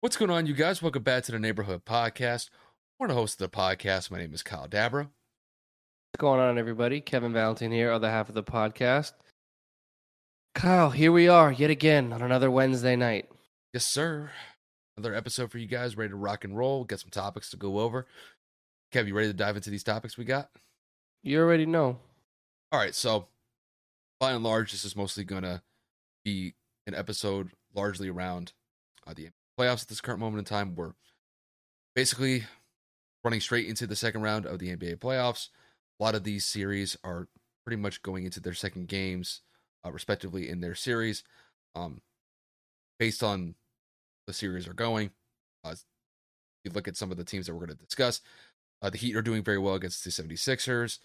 What's going on, you guys? Welcome back to the Neighborhood Podcast. I'm the host of the podcast. My name is Kyle Dabra. What's going on, everybody? Kevin Valentine here, other half of the podcast. Kyle, here we are yet again on another Wednesday night. Yes, sir. Another episode for you guys, ready to rock and roll. Get some topics to go over. Kev, you ready to dive into these topics we got? You already know. All right, so by and large, this is mostly going to be an episode largely around uh, the playoffs at this current moment in time. We're basically running straight into the second round of the NBA playoffs. A lot of these series are pretty much going into their second games, uh, respectively, in their series. Um, based on the series are going, uh, you look at some of the teams that we're going to discuss. Uh, the Heat are doing very well against the 76ers.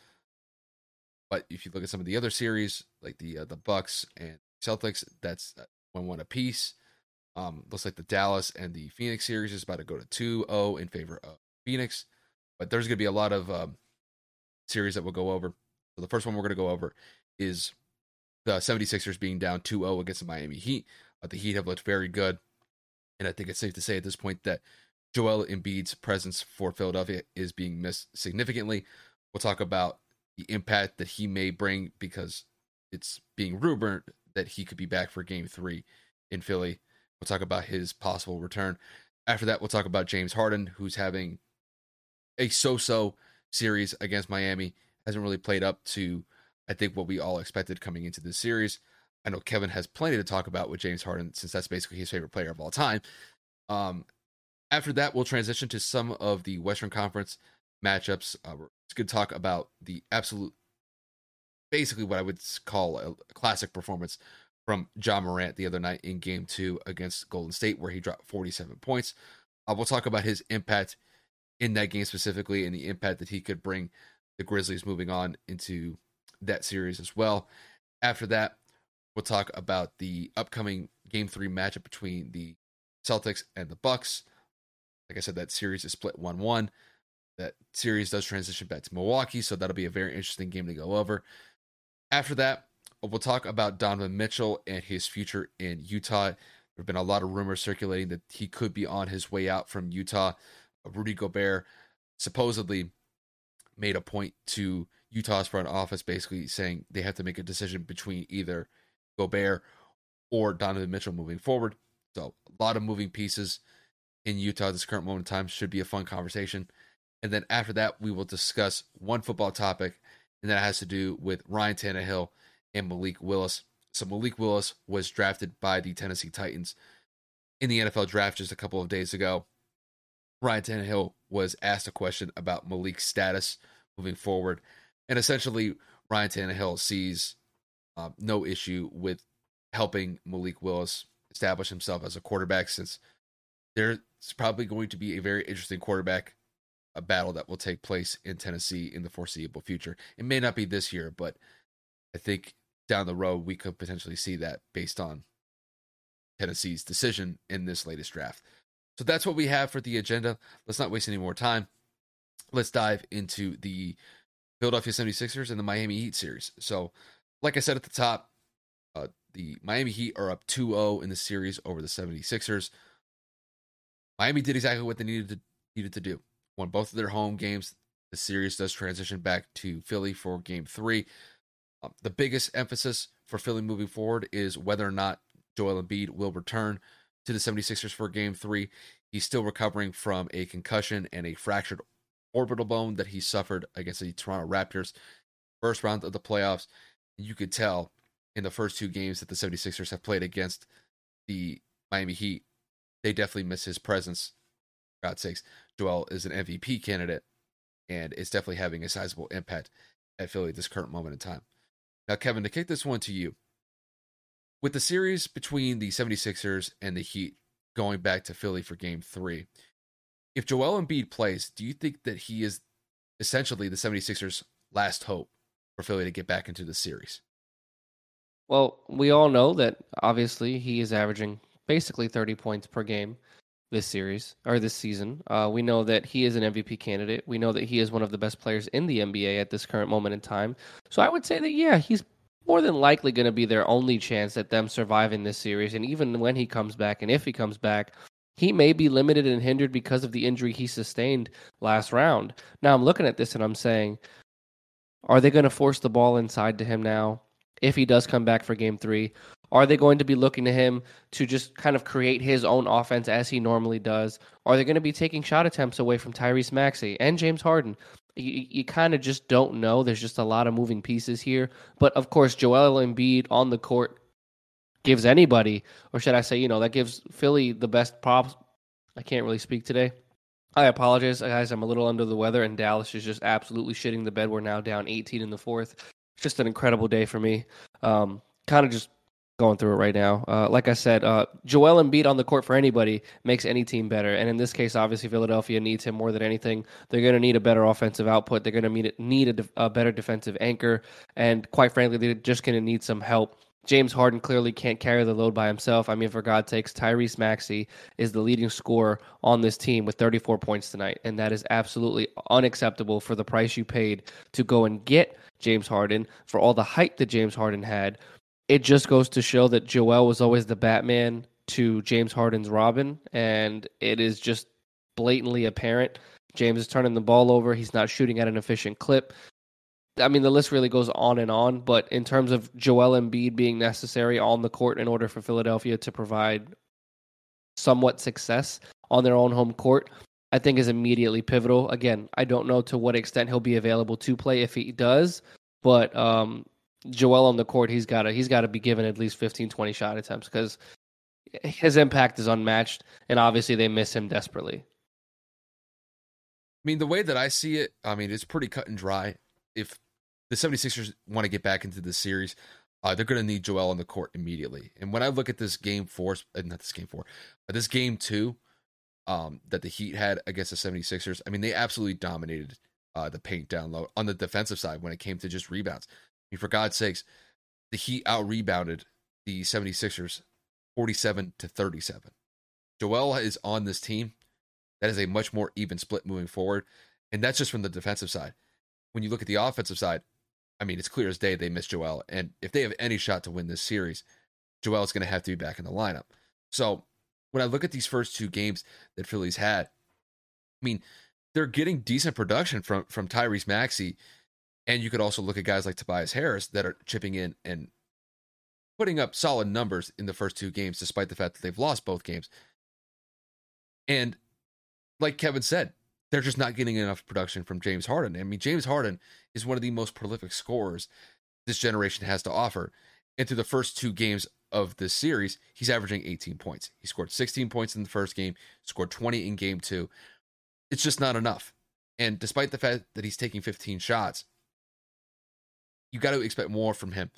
But if you look at some of the other series, like the uh, the Bucks and Celtics, that's uh, one one apiece. Um, looks like the Dallas and the Phoenix series is about to go to 2-0 in favor of Phoenix. But there's going to be a lot of um, series that we'll go over. So the first one we're going to go over is the 76ers being down 2-0 against the Miami Heat. Uh, the Heat have looked very good. And I think it's safe to say at this point that Joel Embiid's presence for Philadelphia is being missed significantly. We'll talk about the impact that he may bring because it's being rumored that he could be back for game three in Philly. We'll talk about his possible return. After that, we'll talk about James Harden, who's having a so so series against Miami. Hasn't really played up to, I think, what we all expected coming into this series. I know Kevin has plenty to talk about with James Harden since that's basically his favorite player of all time. Um, after that, we'll transition to some of the Western Conference matchups. Uh, it's good to talk about the absolute, basically what I would call a classic performance from Ja Morant the other night in game two against Golden State, where he dropped 47 points. Uh, we'll talk about his impact in that game specifically and the impact that he could bring the Grizzlies moving on into that series as well. After that, we'll talk about the upcoming game three matchup between the Celtics and the Bucks. Like I said, that series is split 1 1. That series does transition back to Milwaukee, so that'll be a very interesting game to go over. After that, we'll talk about Donovan Mitchell and his future in Utah. There have been a lot of rumors circulating that he could be on his way out from Utah. Uh, Rudy Gobert supposedly made a point to Utah's front office, basically saying they have to make a decision between either Gobert or Donovan Mitchell moving forward. So a lot of moving pieces in Utah at this current moment in time. Should be a fun conversation. And then after that, we will discuss one football topic, and that has to do with Ryan Tannehill and Malik Willis. So Malik Willis was drafted by the Tennessee Titans in the NFL draft just a couple of days ago. Ryan Tannehill was asked a question about Malik's status moving forward, and essentially Ryan Tannehill sees uh, no issue with helping Malik Willis establish himself as a quarterback since there's probably going to be a very interesting quarterback a battle that will take place in Tennessee in the foreseeable future. It may not be this year, but I think down the road we could potentially see that based on Tennessee's decision in this latest draft. So that's what we have for the agenda. Let's not waste any more time. Let's dive into the Philadelphia 76ers and the Miami Heat series. So, like I said at the top, uh, the Miami Heat are up 2 0 in the series over the 76ers. Miami did exactly what they needed to, needed to do. Won both of their home games. The series does transition back to Philly for game three. Um, the biggest emphasis for Philly moving forward is whether or not Joel Embiid will return to the 76ers for game three. He's still recovering from a concussion and a fractured orbital bone that he suffered against the Toronto Raptors first round of the playoffs. You could tell in the first two games that the 76ers have played against the Miami Heat, they definitely miss his presence. For God's sakes, Joel is an MVP candidate and is definitely having a sizable impact at Philly at this current moment in time. Now, Kevin, to kick this one to you, with the series between the 76ers and the Heat going back to Philly for game three, if Joel Embiid plays, do you think that he is essentially the 76ers' last hope for Philly to get back into the series? Well, we all know that obviously he is averaging basically 30 points per game this series or this season. Uh, we know that he is an MVP candidate. We know that he is one of the best players in the NBA at this current moment in time. So I would say that, yeah, he's more than likely going to be their only chance at them surviving this series. And even when he comes back, and if he comes back, he may be limited and hindered because of the injury he sustained last round. Now I'm looking at this and I'm saying, are they going to force the ball inside to him now if he does come back for game three? Are they going to be looking to him to just kind of create his own offense as he normally does? Are they going to be taking shot attempts away from Tyrese Maxey and James Harden? You, you kind of just don't know. There's just a lot of moving pieces here. But of course, Joel Embiid on the court gives anybody, or should I say, you know, that gives Philly the best props. I can't really speak today. I apologize, guys. I'm a little under the weather, and Dallas is just absolutely shitting the bed. We're now down 18 in the fourth. It's just an incredible day for me. Um, kind of just going through it right now. Uh, like I said, uh, Joel Embiid on the court for anybody makes any team better. And in this case, obviously, Philadelphia needs him more than anything. They're going to need a better offensive output. They're going to need, need a, a better defensive anchor. And quite frankly, they're just going to need some help James Harden clearly can't carry the load by himself. I mean, for God's sakes, Tyrese Maxey is the leading scorer on this team with 34 points tonight. And that is absolutely unacceptable for the price you paid to go and get James Harden, for all the hype that James Harden had. It just goes to show that Joel was always the Batman to James Harden's Robin. And it is just blatantly apparent. James is turning the ball over. He's not shooting at an efficient clip. I mean, the list really goes on and on, but in terms of Joel Embiid being necessary on the court in order for Philadelphia to provide somewhat success on their own home court, I think is immediately pivotal. Again, I don't know to what extent he'll be available to play if he does, but um, Joel on the court, he's got to he's got to be given at least 15, 20 shot attempts because his impact is unmatched, and obviously they miss him desperately. I mean, the way that I see it, I mean, it's pretty cut and dry. If the 76ers want to get back into the series, uh, they're going to need Joel on the court immediately. And when I look at this game four, uh, not this game four, uh, this game two um, that the Heat had against the 76ers, I mean, they absolutely dominated uh, the paint down low on the defensive side when it came to just rebounds. Mean, for God's sakes, the Heat out rebounded the 76ers 47 to 37. Joel is on this team. That is a much more even split moving forward. And that's just from the defensive side. When you look at the offensive side, I mean, it's clear as day they miss Joel. And if they have any shot to win this series, Joel is going to have to be back in the lineup. So when I look at these first two games that Philly's had, I mean, they're getting decent production from from Tyrese Maxey. And you could also look at guys like Tobias Harris that are chipping in and putting up solid numbers in the first two games, despite the fact that they've lost both games. And like Kevin said, they're just not getting enough production from James Harden. I mean, James Harden is one of the most prolific scorers this generation has to offer. And through the first two games of this series, he's averaging 18 points. He scored 16 points in the first game, scored 20 in game two. It's just not enough. And despite the fact that he's taking 15 shots, you got to expect more from him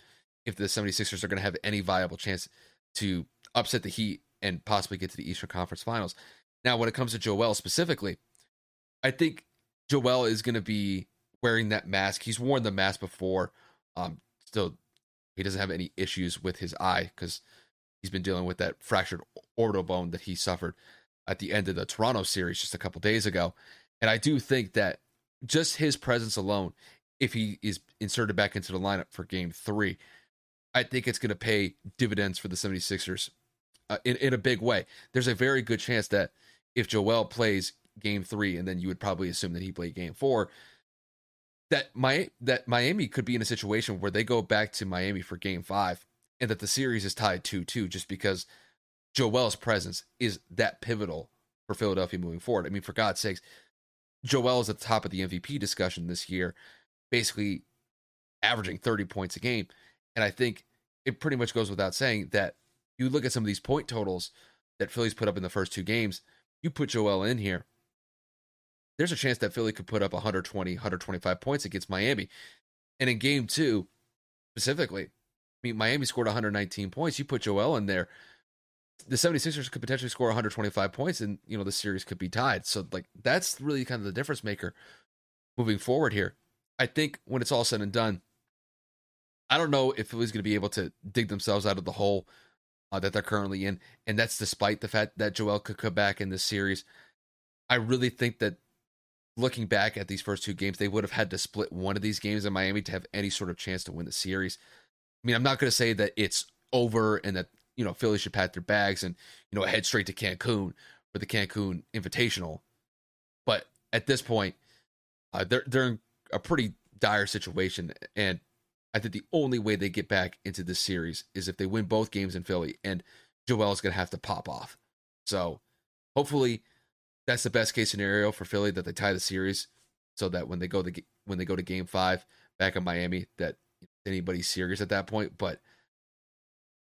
if the 76ers are going to have any viable chance to upset the Heat and possibly get to the Eastern Conference Finals. Now, when it comes to Joel specifically, I think Joel is going to be wearing that mask. He's worn the mask before. Um, still, he doesn't have any issues with his eye because he's been dealing with that fractured orbital bone that he suffered at the end of the Toronto series just a couple days ago. And I do think that just his presence alone, if he is inserted back into the lineup for game three, I think it's going to pay dividends for the 76ers uh, in, in a big way. There's a very good chance that if Joel plays game three, and then you would probably assume that he played game four. That my that Miami could be in a situation where they go back to Miami for game five, and that the series is tied two two, just because Joel's presence is that pivotal for Philadelphia moving forward. I mean, for God's sakes, Joel is at the top of the MVP discussion this year, basically averaging 30 points a game. And I think it pretty much goes without saying that you look at some of these point totals that Philly's put up in the first two games, you put Joel in here, there's a chance that Philly could put up 120, 125 points against Miami. And in game two, specifically. I mean, Miami scored 119 points. You put Joel in there, the 76ers could potentially score 125 points and, you know, the series could be tied. So, like, that's really kind of the difference maker moving forward here. I think when it's all said and done, I don't know if Philly's going to be able to dig themselves out of the hole uh, that they're currently in. And that's despite the fact that Joel could come back in this series. I really think that looking back at these first two games, they would have had to split one of these games in Miami to have any sort of chance to win the series. I mean, I'm not going to say that it's over and that, you know, Philly should pack their bags and, you know, head straight to Cancun for the Cancun Invitational. But at this point, uh, they're, they're in a pretty dire situation. And I think the only way they get back into this series is if they win both games in Philly, and Joel is going to have to pop off. So hopefully that's the best case scenario for Philly that they tie the series, so that when they go to when they go to Game Five back in Miami, that anybody's serious at that point. But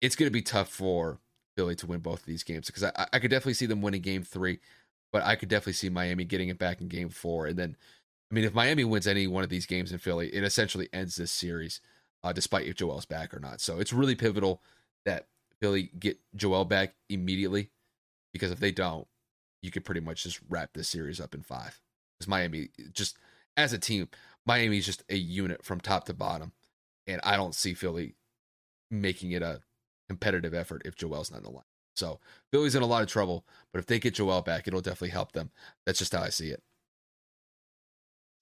it's going to be tough for Philly to win both of these games because I, I could definitely see them winning Game Three, but I could definitely see Miami getting it back in Game Four, and then I mean if Miami wins any one of these games in Philly, it essentially ends this series, uh, despite if Joel's back or not. So it's really pivotal that Philly get Joel back immediately because if they don't, you could pretty much just wrap this series up in five. Because Miami, just as a team, Miami is just a unit from top to bottom, and I don't see Philly making it a competitive effort if Joel's not in the line. So Philly's in a lot of trouble, but if they get Joel back, it'll definitely help them. That's just how I see it.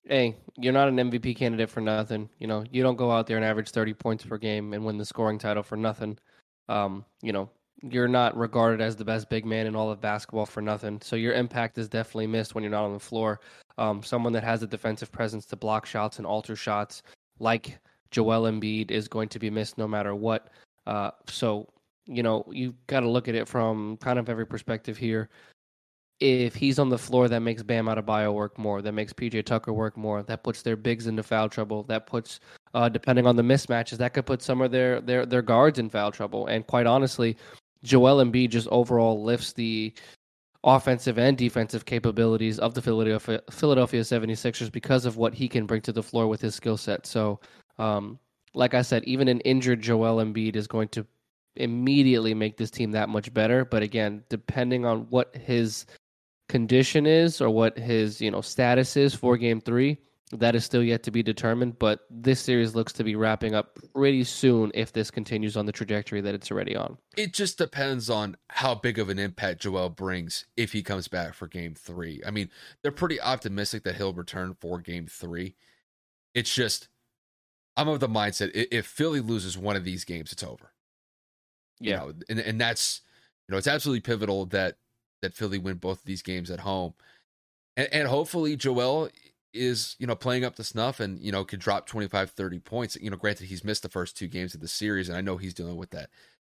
Hey, you're not an MVP candidate for nothing. You know, you don't go out there and average 30 points per game and win the scoring title for nothing. Um, you know, you're not regarded as the best big man in all of basketball for nothing. So your impact is definitely missed when you're not on the floor. Um, someone that has a defensive presence to block shots and alter shots, like Joel Embiid, is going to be missed no matter what. Uh, so you know you've got to look at it from kind of every perspective here. If he's on the floor, that makes Bam Adebayo work more. That makes PJ Tucker work more. That puts their bigs into foul trouble. That puts, uh, depending on the mismatches, that could put some of their their their guards in foul trouble. And quite honestly, Joel Embiid just overall lifts the offensive and defensive capabilities of the Philadelphia, Philadelphia 76ers because of what he can bring to the floor with his skill set. So, um, like I said, even an injured Joel Embiid is going to immediately make this team that much better. But again, depending on what his condition is or what his you know status is for Game Three, that is still yet to be determined, but this series looks to be wrapping up pretty soon if this continues on the trajectory that it's already on. It just depends on how big of an impact Joel brings if he comes back for game three. I mean, they're pretty optimistic that he'll return for game three. It's just, I'm of the mindset if Philly loses one of these games, it's over. Yeah. You know, and, and that's, you know, it's absolutely pivotal that, that Philly win both of these games at home. And, and hopefully Joel is you know playing up to snuff and you know could drop 25 30 points. You know granted he's missed the first two games of the series and i know he's dealing with that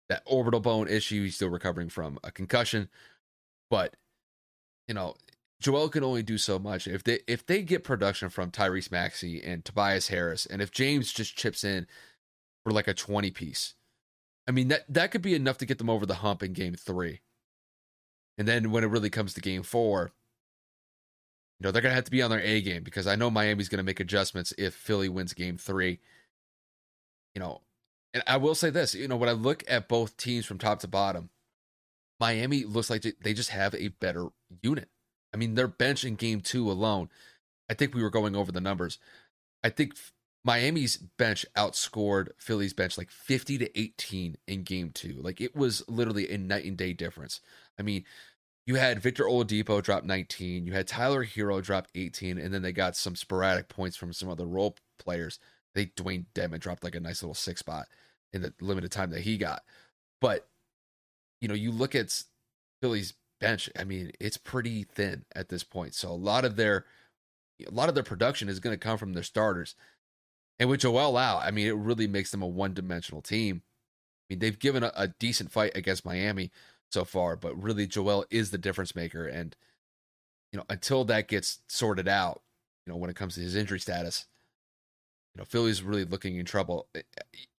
that orbital bone issue. He's still recovering from a concussion. But you know joel can only do so much. If they if they get production from tyrese maxey and tobias harris and if james just chips in for like a 20 piece i mean that that could be enough to get them over the hump in game three and then when it really comes to game four you know, they're going to have to be on their A game because I know Miami's going to make adjustments if Philly wins game three. You know, and I will say this, you know, when I look at both teams from top to bottom, Miami looks like they just have a better unit. I mean, their bench in game two alone, I think we were going over the numbers. I think Miami's bench outscored Philly's bench like 50 to 18 in game two. Like it was literally a night and day difference. I mean, you had Victor Oladipo drop 19, you had Tyler Herro drop 18, and then they got some sporadic points from some other role players. They Dewayne Dedmon dropped like a nice little six spot in the limited time that he got. But you know, you look at Philly's bench, I mean, it's pretty thin at this point. So a lot of their a lot of their production is going to come from their starters. And with Joel out, I mean, it really makes them a one-dimensional team. I mean, they've given a, a decent fight against Miami, so far, but really Joel is the difference maker. And, you know, until that gets sorted out, you know, when it comes to his injury status, you know, Philly's really looking in trouble.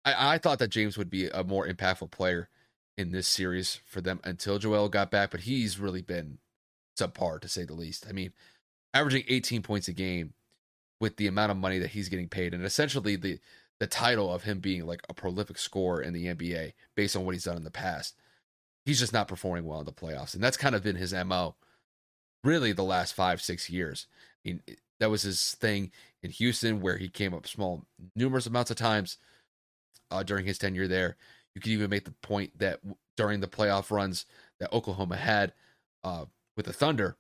I, I thought that James would be a more impactful player in this series for them until Joel got back, but he's really been subpar to say the least. I mean, averaging 18 points a game with the amount of money that he's getting paid, and essentially the the title of him being like a prolific scorer in the NBA based on what he's done in the past. He's just not performing well in the playoffs, and that's kind of been his mo. Really, the last five six years. I mean, that was his thing in Houston, where he came up small numerous amounts of times uh, during his tenure there. You could even make the point that during the playoff runs that Oklahoma had uh, with the Thunder,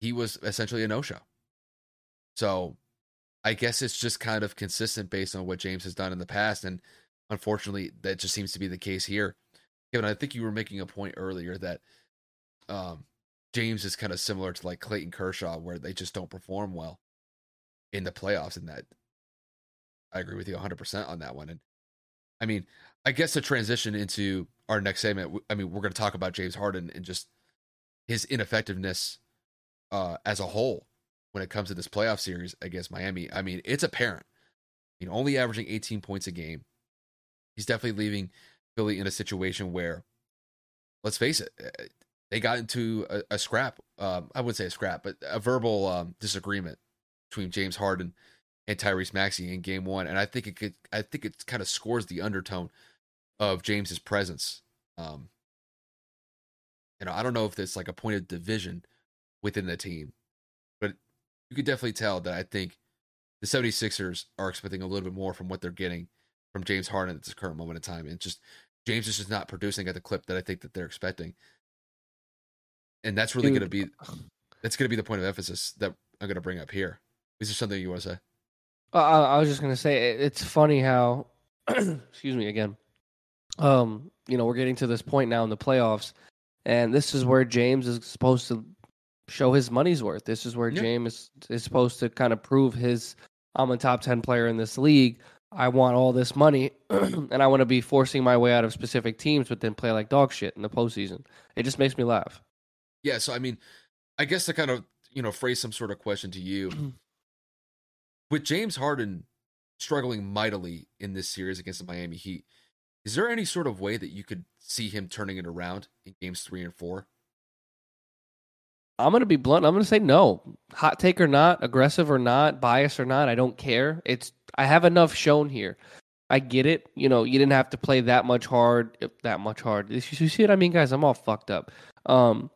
he was essentially a no show. So I guess it's just kind of consistent based on what James has done in the past. And unfortunately, that just seems to be the case here. Kevin, I think you were making a point earlier that um, James is kind of similar to like Clayton Kershaw, where they just don't perform well in the playoffs. And that I agree with you 100% on that one. And I mean, I guess to transition into our next segment, I mean, we're going to talk about James Harden and just his ineffectiveness uh, as a whole when it comes to this playoff series against Miami. I mean, it's apparent. You know, only averaging 18 points a game. He's definitely leaving Philly in a situation where, let's face it, eh, they got into a, a scrap. Um, I wouldn't say a scrap, but a verbal um, disagreement between James Harden and Tyrese Maxey in Game One, and I think it could. I think it kind of scores the undertone of James's presence. Um, you know, I don't know if it's like a point of division within the team, but you could definitely tell that I think the 76ers are expecting a little bit more from what they're getting from James Harden at this current moment in time. And just James is just not producing at the clip that I think that they're expecting. And that's really going to be that's going to be the point of emphasis that I'm going to bring up here. Is there something you want to say? Uh, I was just going to say it's funny how excuse me again. Um, you know, we're getting to this point now in the playoffs and this is where James is supposed to show his money's worth. This is where yeah. James is, is supposed to kind of prove his I'm a top 10 player in this league. I want all this money and I want to be forcing my way out of specific teams, but then play like dog shit in the postseason. It just makes me laugh. Yeah. So, I mean, I guess to kind of, you know, phrase some sort of question to you with James Harden struggling mightily in this series against the Miami Heat, is there any sort of way that you could see him turning it around in games three and four? I'm going to be blunt. I'm going to say no. Hot take or not, aggressive or not, bias or not, I don't care. It's I have enough shown here. I get it. You know, you didn't have to play that much hard, that much hard. You see what I mean, guys? I'm all fucked up. Um,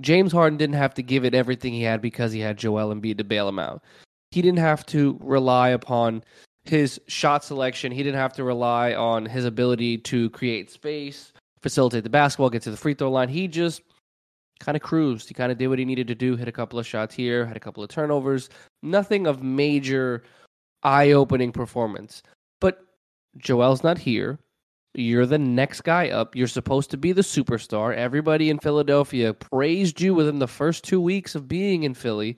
James Harden didn't have to give it everything he had because he had Joel Embiid to bail him out. He didn't have to rely upon his shot selection. He didn't have to rely on his ability to create space, facilitate the basketball, get to the free throw line. He just kind of cruised. He kind of did what he needed to do, hit a couple of shots here, had a couple of turnovers. Nothing of major eye opening performance. But Joel's not here. You're the next guy up. You're supposed to be the superstar. Everybody in Philadelphia praised you within the first two weeks of being in Philly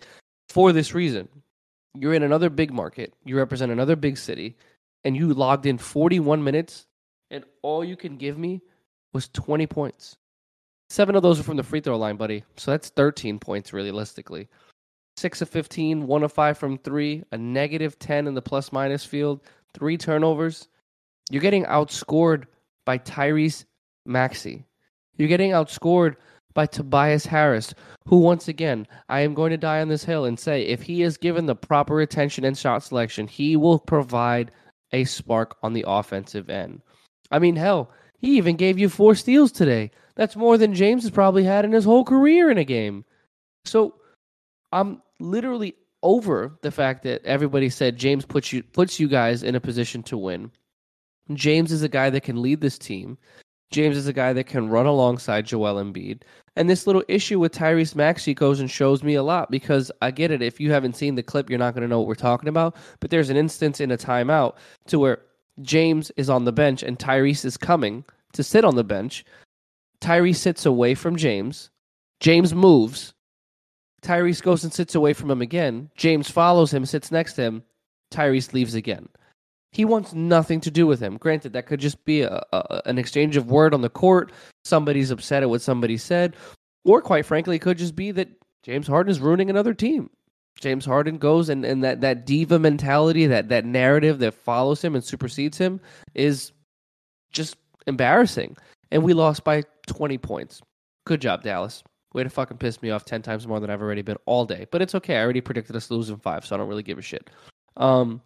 for this reason. You're in another big market. You represent another big city, and you logged in 41 minutes, and all you can give me was 20 points. Seven of those are from the free throw line, buddy. So that's 13 points realistically. Six of 15, one of five from three, a negative 10 in the plus minus field, three turnovers. You're getting outscored by Tyrese Maxey. You're getting outscored by Tobias Harris, who, once again, I am going to die on this hill and say if he is given the proper attention and shot selection, he will provide a spark on the offensive end. I mean, hell, he even gave you four steals today. That's more than James has probably had in his whole career in a game. So I'm literally over the fact that everybody said James puts you puts you guys in a position to win. James is a guy that can lead this team. James is a guy that can run alongside Joel Embiid. And this little issue with Tyrese Maxey goes and shows me a lot because I get it. If you haven't seen the clip, you're not going to know what we're talking about. But there's an instance in a timeout to where James is on the bench and Tyrese is coming to sit on the bench. Tyrese sits away from James. James moves. Tyrese goes and sits away from him again. James follows him, sits next to him. Tyrese leaves again. He wants nothing to do with him. Granted, that could just be a, a, an exchange of word on the court. Somebody's upset at what somebody said. Or, quite frankly, it could just be that James Harden is ruining another team. James Harden goes and, and that, that diva mentality, that, that narrative that follows him and supersedes him is just embarrassing. And we lost by 20 points. Good job, Dallas. Way to fucking piss me off 10 times more than I've already been all day. But it's okay. I already predicted us losing five, so I don't really give a shit. Um,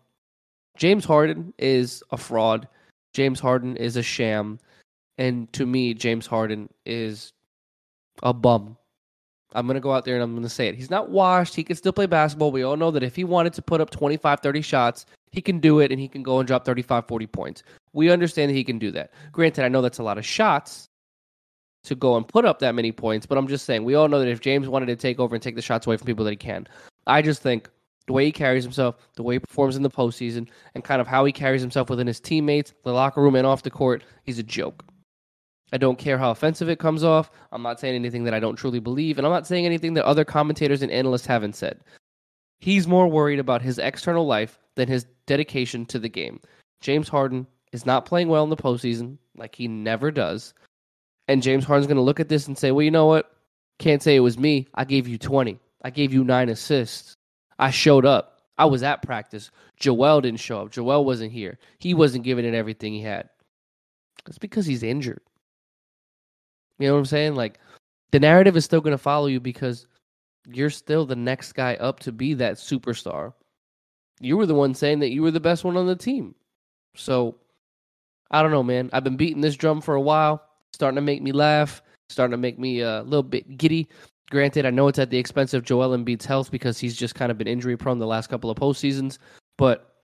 James Harden is a fraud. James Harden is a sham. And to me, James Harden is a bum. I'm going to go out there and I'm going to say it. He's not washed. He can still play basketball. We all know that if he wanted to put up 25, 30 shots, he can do it and he can go and drop 35, 40 points. We understand that he can do that. Granted, I know that's a lot of shots to go and put up that many points, but I'm just saying, we all know that if James wanted to take over and take the shots away from people that he can. I just think the way he carries himself, the way he performs in the postseason, and kind of how he carries himself within his teammates, the locker room, and off the court, he's a joke. I don't care how offensive it comes off. I'm not saying anything that I don't truly believe, and I'm not saying anything that other commentators and analysts haven't said. He's more worried about his external life than his dedication to the game. James Harden is not playing well in the postseason, like he never does. And James Harden's going to look at this and say, well, you know what? Can't say it was me. I gave you 20. I gave you nine assists. I showed up. I was at practice. Joel didn't show up. Joel wasn't here. He wasn't giving it everything he had. It's because he's injured. You know what I'm saying? Like the narrative is still going to follow you because you're still the next guy up to be that superstar. You were the one saying that you were the best one on the team. So I don't know, man. I've been beating this drum for a while, starting to make me laugh, starting to make me uh, a little bit giddy. Granted, I know it's at the expense of Joel Embiid's health because he's just kind of been injury prone the last couple of postseasons. But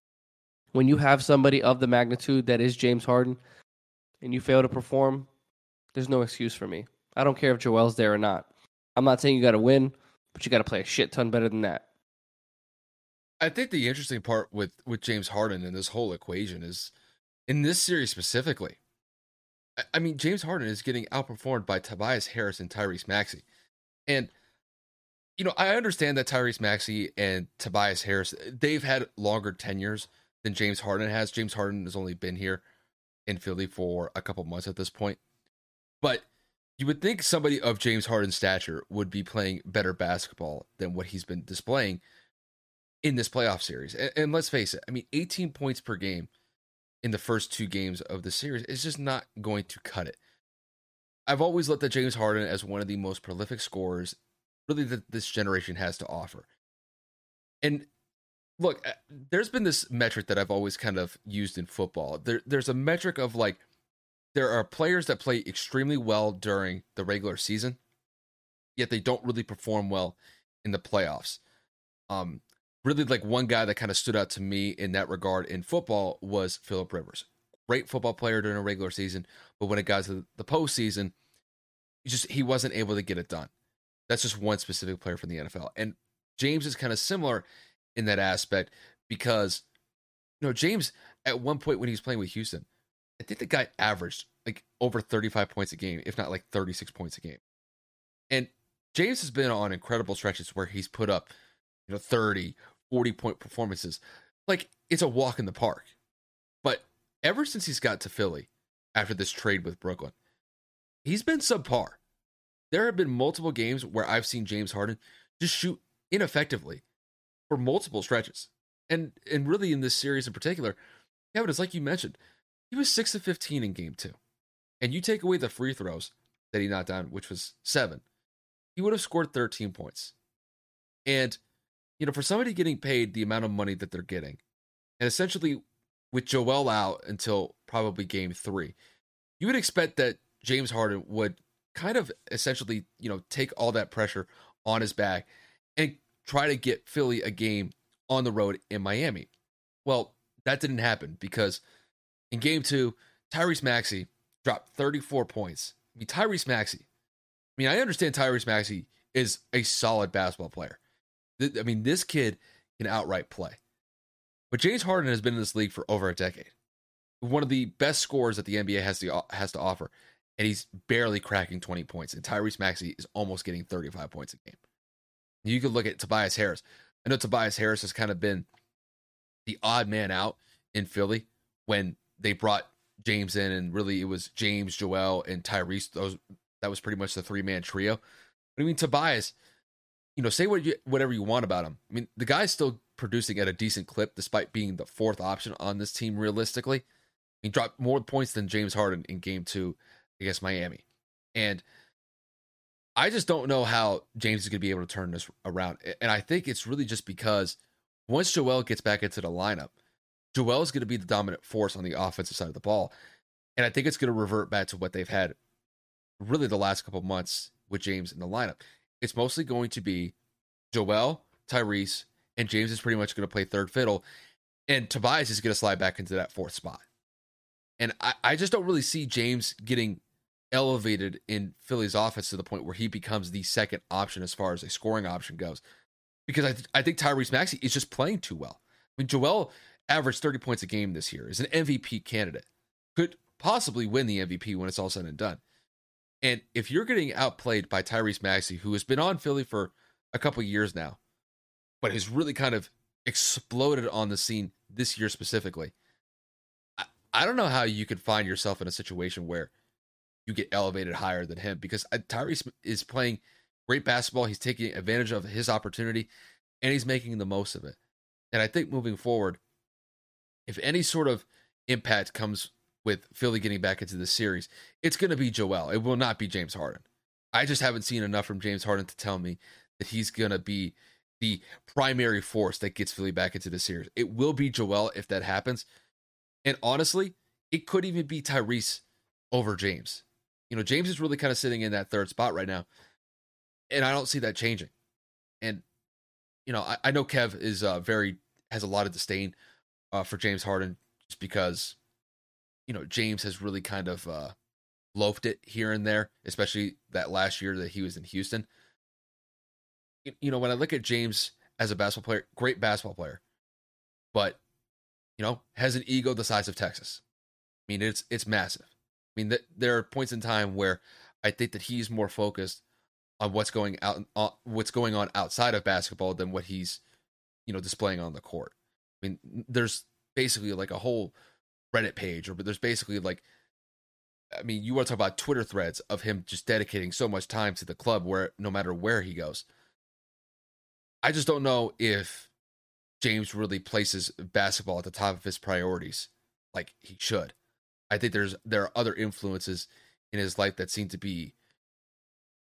when you have somebody of the magnitude that is James Harden and you fail to perform, there's no excuse for me. I don't care if Joel's there or not. I'm not saying you got to win, but you got to play a shit ton better than that. I think the interesting part with with James Harden and this whole equation is in this series specifically. I, mean, James Harden is getting outperformed by Tobias Harris and Tyrese Maxey, and you know I understand that Tyrese Maxey and Tobias Harris they've had longer tenures than James Harden has. James Harden has only been here in Philly for a couple months at this point. But you would think somebody of James Harden's stature would be playing better basketball than what he's been displaying in this playoff series. And, and, let's face it, I mean, 18 points per game in the first two games of the series is just not going to cut it. I've always looked at James Harden as one of the most prolific scorers, really, that this generation has to offer. And look, uh, there's been this metric that I've always kind of used in football. There, there's a metric of like there are players that play extremely well during the regular season, yet they don't really perform well in the playoffs. Um, really, like one guy that kind of stood out to me in that regard in football was Philip Rivers. Great football player during a regular season, but when it got to the postseason, he just he wasn't able to get it done. That's just one specific player from the NFL, and James is kind of similar in that aspect because you know James at one point when he was playing with Houston I think the guy averaged like over 35 points a game, if not like 36 points a game. And James has been on incredible stretches where he's put up, you know, 30, 40 point performances. Like it's a walk in the park. But ever since he's got to Philly after this trade with Brooklyn, he's been subpar. There have been multiple games where I've seen James Harden just shoot ineffectively for multiple stretches. And and really in this series in particular, but it's like you mentioned, he was 6 of 15 in game two. And you take away the free throws that he knocked down, which was seven, he would have scored 13 points. And, you know, for somebody getting paid the amount of money that they're getting, and essentially with Joel out until probably game three, you would expect that James Harden would kind of essentially, you know, take all that pressure on his back and try to get Philly a game on the road in Miami. Well, that didn't happen because in game two, Tyrese Maxey dropped 34 points. I mean, Tyrese Maxey. I mean, I understand Tyrese Maxey is a solid basketball player. I mean, this kid can outright play. But James Harden has been in this league for over a decade. One of the best scorers that the NBA has to has to offer, and he's barely cracking 20 points. And Tyrese Maxey is almost getting 35 points a game. You could look at Tobias Harris. I know Tobias Harris has kind of been the odd man out in Philly when they brought James in, and really it was James, Joel, and Tyrese. Those that was pretty much the three man trio. But I mean, Tobias, you know, say what you, whatever you want about him. I mean, the guy's still producing at a decent clip despite being the fourth option on this team. Realistically, he dropped more points than James Harden in Game Two against Miami, and I just don't know how James is going to be able to turn this around. And I think it's really just because once Joel gets back into the lineup, Joel is going to be the dominant force on the offensive side of the ball. And I think it's going to revert back to what they've had really the last couple months with James in the lineup. It's mostly going to be Joel, Tyrese, and James is pretty much going to play third fiddle. And Tobias is going to slide back into that fourth spot. And I, I just don't really see James getting elevated in Philly's offense to the point where he becomes the second option as far as a scoring option goes. Because I, th- I think Tyrese Maxey is just playing too well. I mean, Joel averaged 30 points a game this year, is an MVP candidate, could possibly win the MVP when it's all said and done. And if you're getting outplayed by Tyrese Maxey, who has been on Philly for a couple years now, but has really kind of exploded on the scene this year specifically, I, I don't know how you could find yourself in a situation where you get elevated higher than him because uh, Tyrese is playing great basketball. He's taking advantage of his opportunity and he's making the most of it. And I think moving forward, if any sort of impact comes with Philly getting back into the series, it's going to be Joel. It will not be James Harden. I just haven't seen enough from James Harden to tell me that he's going to be the primary force that gets Philly back into the series. It will be Joel if that happens. And honestly, it could even be Tyrese over James. You know, James is really kind of sitting in that third spot right now. And I don't see that changing. And, you know, I, I know Kev is uh, very, has a lot of disdain uh, for James Harden just because you know James has really kind of uh, loafed it here and there, especially that last year that he was in Houston. You, know, when I look at James as a basketball player, great basketball player, but you know has an ego the size of Texas. I mean, it's it's massive. I mean, th- there are points in time where I think that he's more focused on what's going out, uh, what's going on outside of basketball than what he's, you know, displaying on the court. I mean, there's basically like a whole Reddit page, or but there's basically like, I mean, you want to talk about Twitter threads of him just dedicating so much time to the club where no matter where he goes. I just don't know if James really places basketball at the top of his priorities like he should. I think there's there are other influences in his life that seem to be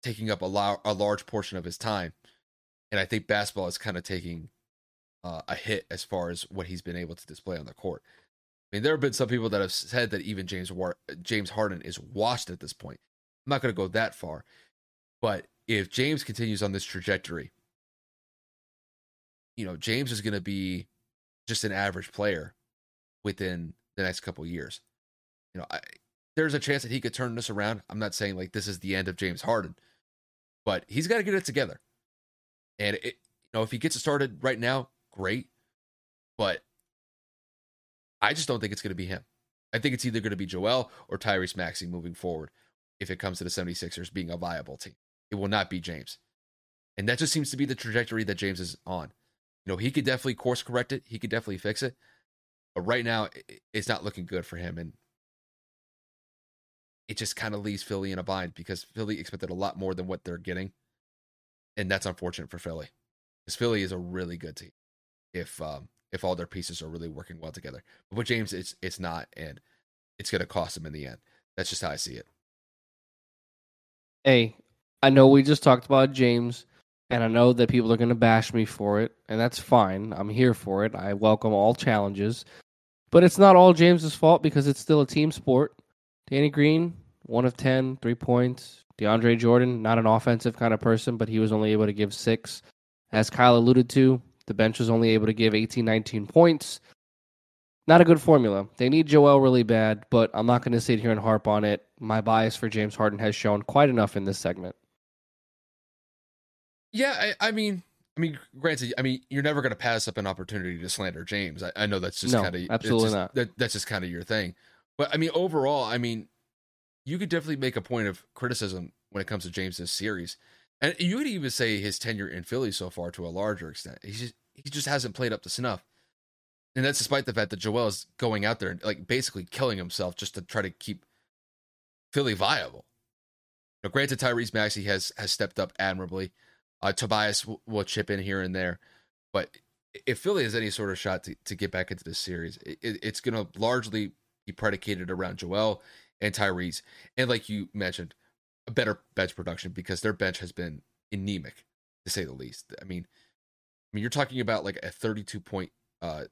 taking up a, lo- a large portion of his time, and I think basketball is kind of taking uh, a hit as far as what he's been able to display on the court. I mean, there have been some people that have said that even James War- James Harden is washed at this point. I'm not going to go that far, but if James continues on this trajectory, you know, James is going to be just an average player within the next couple years. You know, I, there's a chance that he could turn this around. I'm not saying like this is the end of James Harden, but he's got to get it together. And it, you know, if he gets it started right now, great. But I just don't think it's going to be him. I think it's either going to be Joel or Tyrese Maxey moving forward if it comes to the 76ers being a viable team. It will not be James. And that just seems to be the trajectory that James is on. You know, he could definitely course correct it, he could definitely fix it. But right now, it's not looking good for him. And it just kind of leaves Philly in a bind because Philly expected a lot more than what they're getting. And that's unfortunate for Philly because Philly is a really good team if um, if all their pieces are really working well together. But with James, it's it's not, and it's going to cost him in the end. That's just how I see it. Hey, I know we just talked about James, and I know that people are going to bash me for it, and that's fine. I'm here for it. I welcome all challenges. But it's not all James's fault because it's still a team sport. Danny Green, one of 10, three points. DeAndre Jordan, not an offensive kind of person, but he was only able to give six. As Kyle alluded to, the bench was only able to give 18, 19 points. Not a good formula. They need Joel really bad, but I'm not going to sit here and harp on it. My bias for James Harden has shown quite enough in this segment. Yeah, I, I mean, I mean, granted, I mean, you're never going to pass up an opportunity to slander James. I, I know that's just no, kind of absolutely just, not. That, that's just kind of your thing. But I mean, overall, I mean, you could definitely make a point of criticism when it comes to James's series. And you could even say his tenure in Philly so far to a larger extent. He just he just hasn't played up to snuff. And that's despite the fact that Joel is going out there and like basically killing himself just to try to keep Philly viable. Now, granted, Tyrese Maxey has has stepped up admirably. Uh, Tobias w- will chip in here and there, but if Philly has any sort of shot to, to get back into this series, it, it's going to largely be predicated around Joel and Tyrese, and like you mentioned, a better bench production because their bench has been anemic to say the least. I mean, I mean you're talking about like a 32 point uh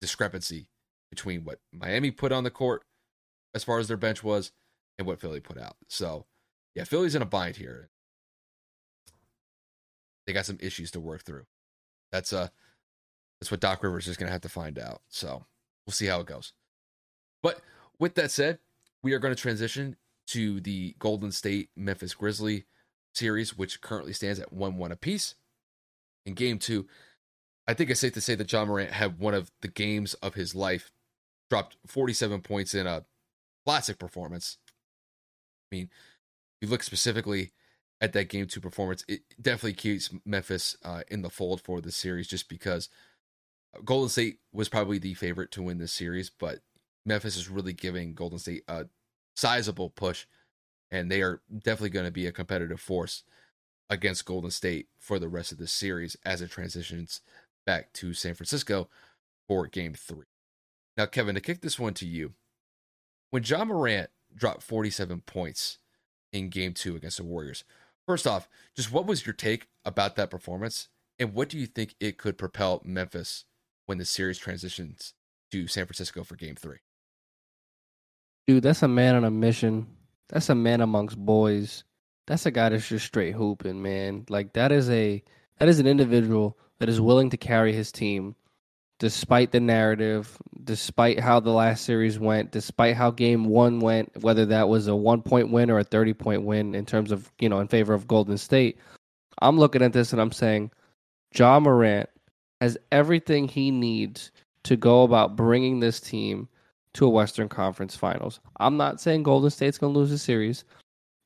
discrepancy between what Miami put on the court as far as their bench was and what Philly put out. So, yeah, Philly's in a bind here. They got some issues to work through. That's uh that's what Doc Rivers is going to have to find out. So, we'll see how it goes. But with that said, we are going to transition to the Golden State Memphis Grizzly series, which currently stands at 1 1 apiece. In game two, I think it's safe to say that Ja Morant had one of the games of his life, dropped 47 points in a classic performance. I mean, you look specifically at that game two performance, it definitely keeps Memphis uh, in the fold for the series just because Golden State was probably the favorite to win this series, but Memphis is really giving Golden State a sizable push, and they are definitely going to be a competitive force against Golden State for the rest of the series as it transitions back to San Francisco for game three. Now, Kevin, to kick this one to you, when Ja Morant dropped 47 points in game two against the Warriors, first off, just what was your take about that performance? And what do you think it could propel Memphis when the series transitions to San Francisco for game three? Dude, that's a man on a mission. That's a man amongst boys. That's a guy that's just straight hooping, man. Like that is a that is an individual that is willing to carry his team despite the narrative, despite how the last series went, despite how game 1 went, whether that was a 1 point win or a 30 point win in terms of, you know, in favor of Golden State. I'm looking at this and I'm saying Ja Morant has everything he needs to go about bringing this team to a Western Conference Finals. I'm not saying Golden State's going to lose the series.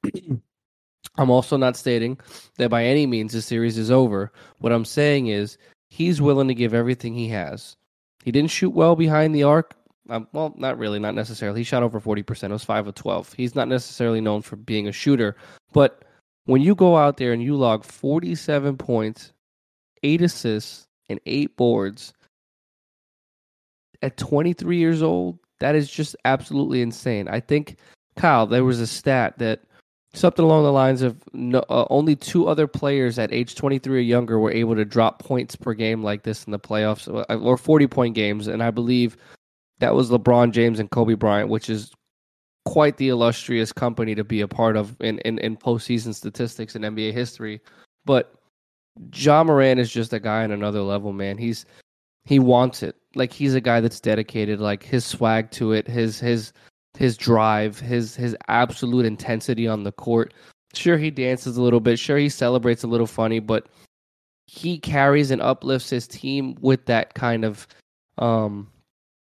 I'm also not stating that by any means the series is over. What I'm saying is he's willing to give everything he has. He didn't shoot well behind the arc. Um, well, not really, not necessarily. He shot over 40%. It was 5 of 12. He's not necessarily known for being a shooter. But when you go out there and you log 47 points, 8 assists, and 8 boards at 23 years old, that is just absolutely insane. I think, Kyle, there was a stat that something along the lines of no, uh, only two other players at age 23 or younger were able to drop points per game like this in the playoffs uh, or 40 point games. And I believe that was LeBron James and Kobe Bryant, which is quite the illustrious company to be a part of in, in, in postseason statistics in NBA history. But Ja Morant is just a guy on another level, man. He's he wants it. Like he's a guy that's dedicated. Like his swag to it, his his his drive, his his absolute intensity on the court. Sure, he dances a little bit. Sure, he celebrates a little funny, but he carries and uplifts his team with that kind of um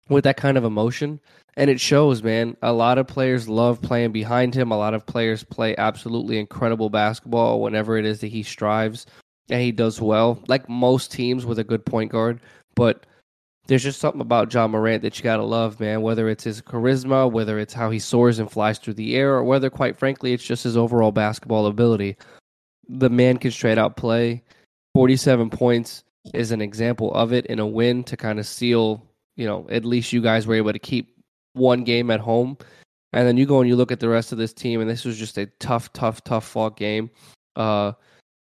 with that kind of emotion and it shows man a lot of players love playing behind him a lot of players play absolutely incredible basketball whenever it is that he strives and he does well like most teams with a good point guard but there's just something about Ja Morant that you gotta love, man. Whether it's his charisma, whether it's how he soars and flies through the air, or whether, quite frankly, it's just his overall basketball ability. The man can straight out play. 47 points is an example of it in a win to kind of seal, you know, at least you guys were able to keep one game at home. And then you go and you look at the rest of this team, and this was just a tough, tough, tough fought game. Uh,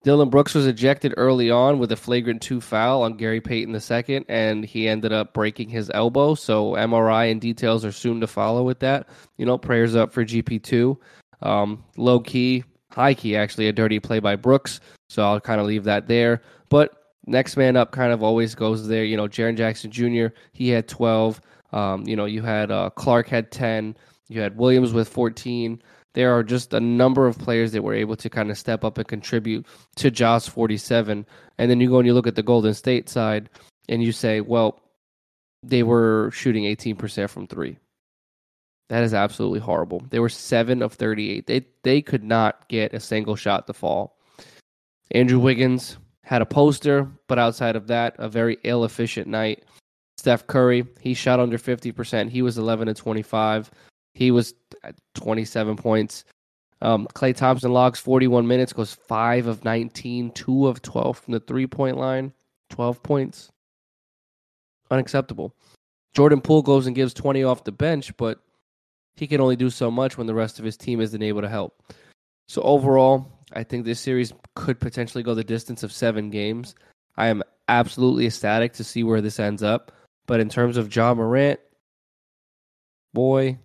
Dillon Brooks was ejected early on with a flagrant two foul on Gary Payton II, and he ended up breaking his elbow. So MRI and details are soon to follow with that. You know, prayers up for GP2. Um, low key, high key, actually, a dirty play by Brooks. So I'll kind of leave that there. But next man up kind of always goes there. You know, Jaren Jackson Jr., he had 12. Um, you know, you had uh, Clarke had 10. You had Williams with 14 there are just a number of players that were able to kind of step up and contribute to Ja's 47. And then you go and you look at the Golden State side and you say, well, they were shooting 18% from three. That is absolutely horrible. They were seven of 38. They, they could not get a single shot to fall. Andrew Wiggins had a poster, but outside of that, a very ill efficient night. Steph Curry, he shot under 50%. He was 11 to 25. He was 27 points. Um, Klay Thompson logs 41 minutes, goes 5 of 19, 2 of 12 from the three point line, 12 points. Unacceptable. Jordan Poole goes and gives 20 off the bench, but he can only do so much when the rest of his team isn't able to help. So, overall, I think this series could potentially go the distance of seven games. I am absolutely ecstatic to see where this ends up. But in terms of Ja Morant, boy,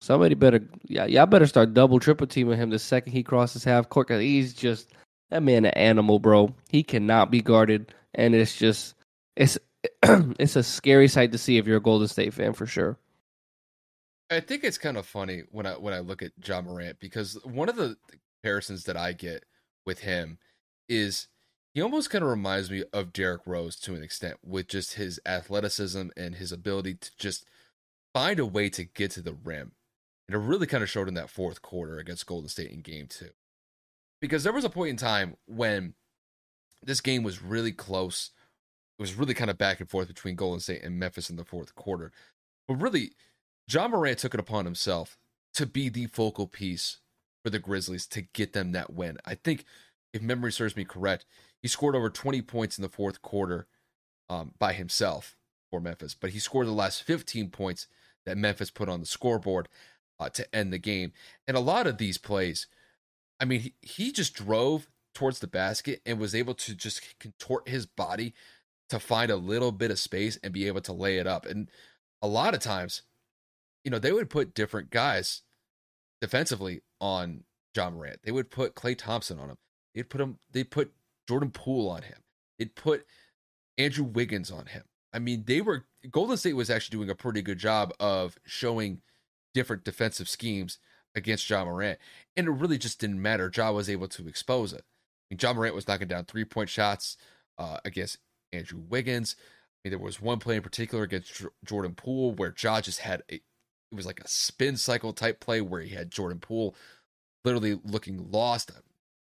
somebody better yeah, y'all better start double triple teaming him the second he crosses half court. Cause he's just that man an animal, bro. He cannot be guarded, and it's just it's it's a scary sight to see if you're a Golden State fan for sure. I think it's kind of funny when I when I look at Ja Morant because one of the comparisons that I get with him is he almost kind of reminds me of Derrick Rose to an extent with just his athleticism and his ability to just find a way to get to the rim. And it really kind of showed in that fourth quarter against Golden State in game two. Because there was a point in time when this game was really close. It was really kind of back and forth between Golden State and Memphis in the fourth quarter. But really, Ja Morant took it upon himself to be the focal piece for the Grizzlies to get them that win. I think, if memory serves me correct, he scored over 20 points in the fourth quarter um, by himself for Memphis, but he scored the last 15 points that Memphis put on the scoreboard uh, to end the game. And a lot of these plays, I mean, he, he just drove towards the basket and was able to just contort his body to find a little bit of space and be able to lay it up. And a lot of times, you know, they would put different guys defensively on Ja Morant. They would put Klay Thompson on him. They'd put him. They'd put Jordan Poole on him. They'd put Andrew Wiggins on him. I mean, they were Golden State was actually doing a pretty good job of showing different defensive schemes against Ja Morant, and it really just didn't matter. Ja was able to expose it. I mean, Ja Morant was knocking down three point shots uh, against Andrew Wiggins. I mean, there was one play in particular against Jordan Poole where Ja just had a it was like a spin cycle type play where he had Jordan Poole literally looking lost. I'm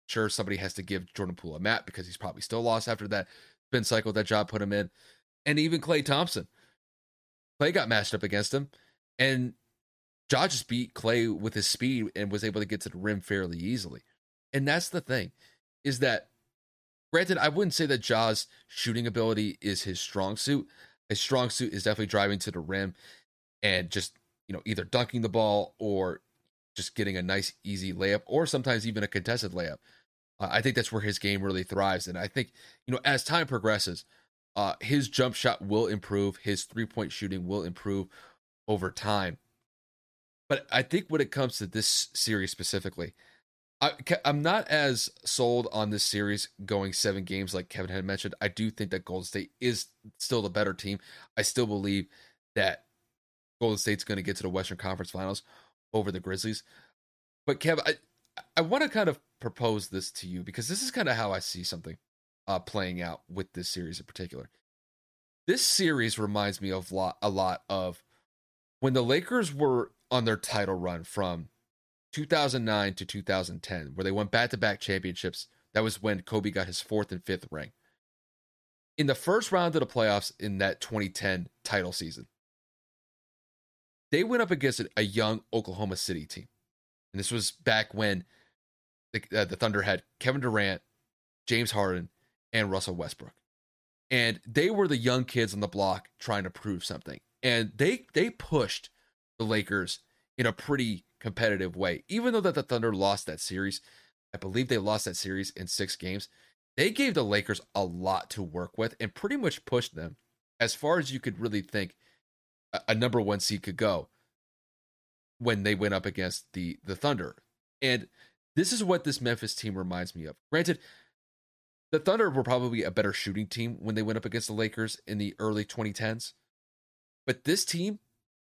sure somebody has to give Jordan Poole a map because he's probably still lost after that spin cycle that job put him in. And even Klay Thompson. Klay got matched up against him. And Ja just beat Klay with his speed and was able to get to the rim fairly easily. And that's the thing, is that granted, I wouldn't say that Ja's shooting ability is his strong suit. His strong suit is definitely driving to the rim and just you know, either dunking the ball or just getting a nice, easy layup, or sometimes even a contested layup. Uh, I think that's where his game really thrives. And I think, you know, as time progresses, uh, his jump shot will improve, his three point shooting will improve over time. But I think when it comes to this series specifically, I, am not as sold on this series going seven games like Kevin had mentioned. I do think that Golden State is still the better team. I still believe that Golden State's going to get to the Western Conference Finals over the Grizzlies. But Kev, I I want to kind of propose this to you because this is kind of how I see something uh, playing out with this series in particular. This series reminds me of lot, a lot of when the Lakers were on their title run from 2009 to 2010, where they won back to back championships. That was when Kobe got his fourth and fifth ring. In the first round of the playoffs in that 2010 title season, they went up against a young Oklahoma City team. And this was back when the, uh, the Thunder had Kevin Durant, James Harden, and Russell Westbrook. And they were the young kids on the block trying to prove something. And they they pushed the Lakers in a pretty competitive way. Even though that the Thunder lost that series, I believe they lost that series in 6 games. They gave the Lakers a lot to work with and pretty much pushed them as far as you could really think a number one seed could go when they went up against the the Thunder. And this is what this Memphis team reminds me of. Granted, the Thunder were probably a better shooting team when they went up against the Lakers in the early 2010s. But this team,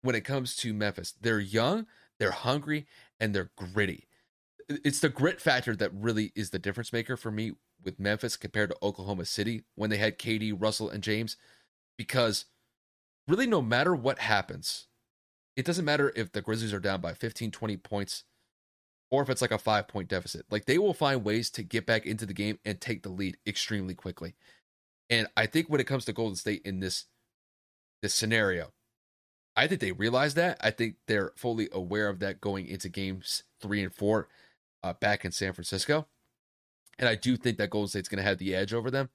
when it comes to Memphis, they're young, they're hungry, and they're gritty. It's the grit factor that really is the difference maker for me with Memphis compared to Oklahoma City when they had KD, Russell, and James. Because really no matter what happens, it doesn't matter if the Grizzlies are down by 15, 20 points or if it's like a five point deficit. Like they will find ways to get back into the game and take the lead extremely quickly. And I think when it comes to Golden State in this this scenario, I think they realize that. I think they're fully aware of that going into games three and four uh, back in San Francisco. And I do think that Golden State's going to have the edge over them.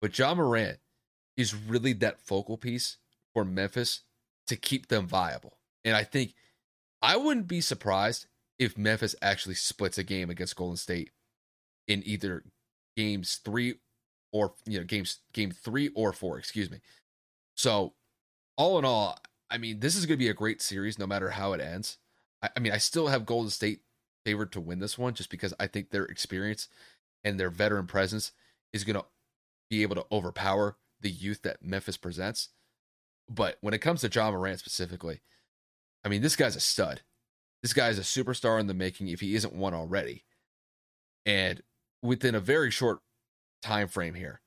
But Ja Morant is really that focal piece for Memphis to keep them viable. And I think I wouldn't be surprised if Memphis actually splits a game against Golden State in either games three or you know games game three or four, excuse me. So all in all, I mean, this is going to be a great series no matter how it ends. I, I mean, I still have Golden State favored to win this one just because I think their experience and their veteran presence is going to be able to overpower the youth that Memphis presents. But when it comes to Ja Morant specifically, I mean, this guy's a stud. This guy is a superstar in the making if he isn't one already. And within a very short time frame here,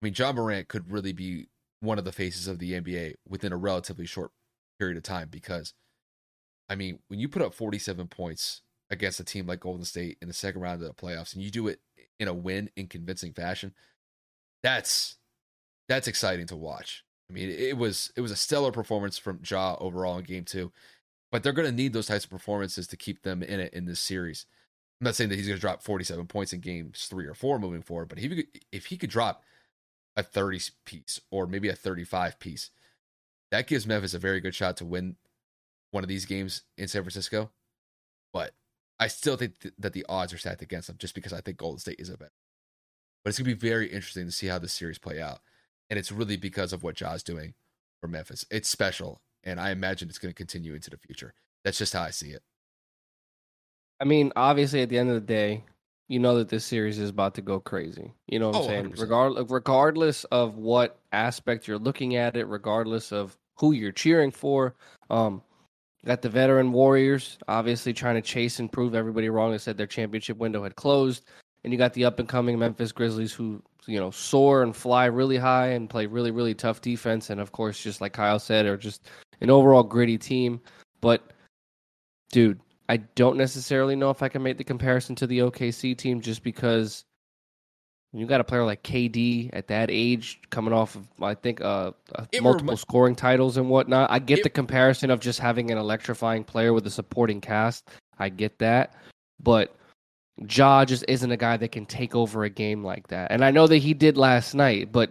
I mean, Ja Morant could really be one of the faces of the NBA within a relatively short period of time because, I mean, when you put up 47 points against a team like Golden State in the second round of the playoffs and you do it in a win in convincing fashion, that's that's exciting to watch. I mean, it was it was a stellar performance from Ja overall in game 2. But they're going to need those types of performances to keep them in it in this series. I'm not saying that he's going to drop 47 points in games 3 or 4 moving forward, but he if he could drop a 30 piece or maybe a 35 piece, that gives Memphis a very good shot to win one of these games in San Francisco. But I still think th- that the odds are stacked against them just because I think Golden State is a better. But it's going to be very interesting to see how this series play out. And it's really because of what Ja's doing for Memphis. It's special. And I imagine it's going to continue into the future. That's just how I see it. I mean, obviously, at the end of the day, you know that this series is about to go crazy. You know what I'm Oh, saying? Regardless, regardless of what aspect you're looking at it, regardless of who you're cheering for, um, you got the veteran Warriors obviously trying to chase and prove everybody wrong and said their championship window had closed, and you got the up and coming Memphis Grizzlies who you know soar and fly really high and play really really tough defense, and of course, just like Kyle said, are just an overall gritty team. But dude, I don't necessarily know if I can make the comparison to the OKC team just because you got a player like KD at that age coming off of I think uh, uh, multiple remi- scoring titles and whatnot. I get It- the comparison of just having an electrifying player with a supporting cast. I get that, but Ja just isn't a guy that can take over a game like that. And I know that he did last night, but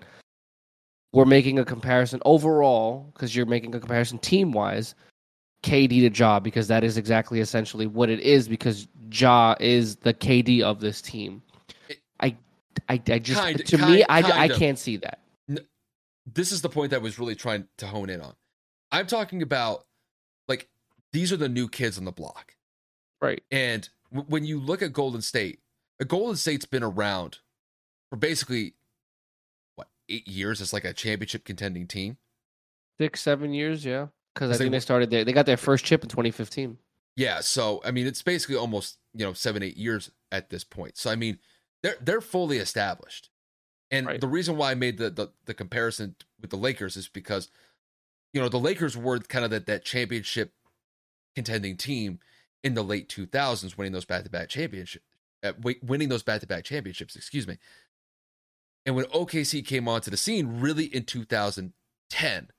we're making a comparison overall because you're making a comparison team wise. KD to Ja because that is exactly essentially what it is because Ja is the KD of this team. I, I, I just Kind- to me kind- I, I can't see that. this is the point that I was really trying to hone in on. I'm talking about like these are the new kids on the block. Right. And w- when you look at Golden State, uh, Golden State's been around for basically what eight years as like a championship contending team. Six seven years, yeah. Because I think they wh- started there. They got their first chip in 2015. Yeah, so I mean, it's basically almost you know seven eight years at this point. So I mean, they're they're fully established, and Right. the reason why I made the, the the comparison with the Lakers is because you know the Lakers were kind of that that championship contending team in the late two thousands, winning those back to back championships, uh, winning those back to back championships. Excuse me. And when OKC came onto the scene, really in 2010,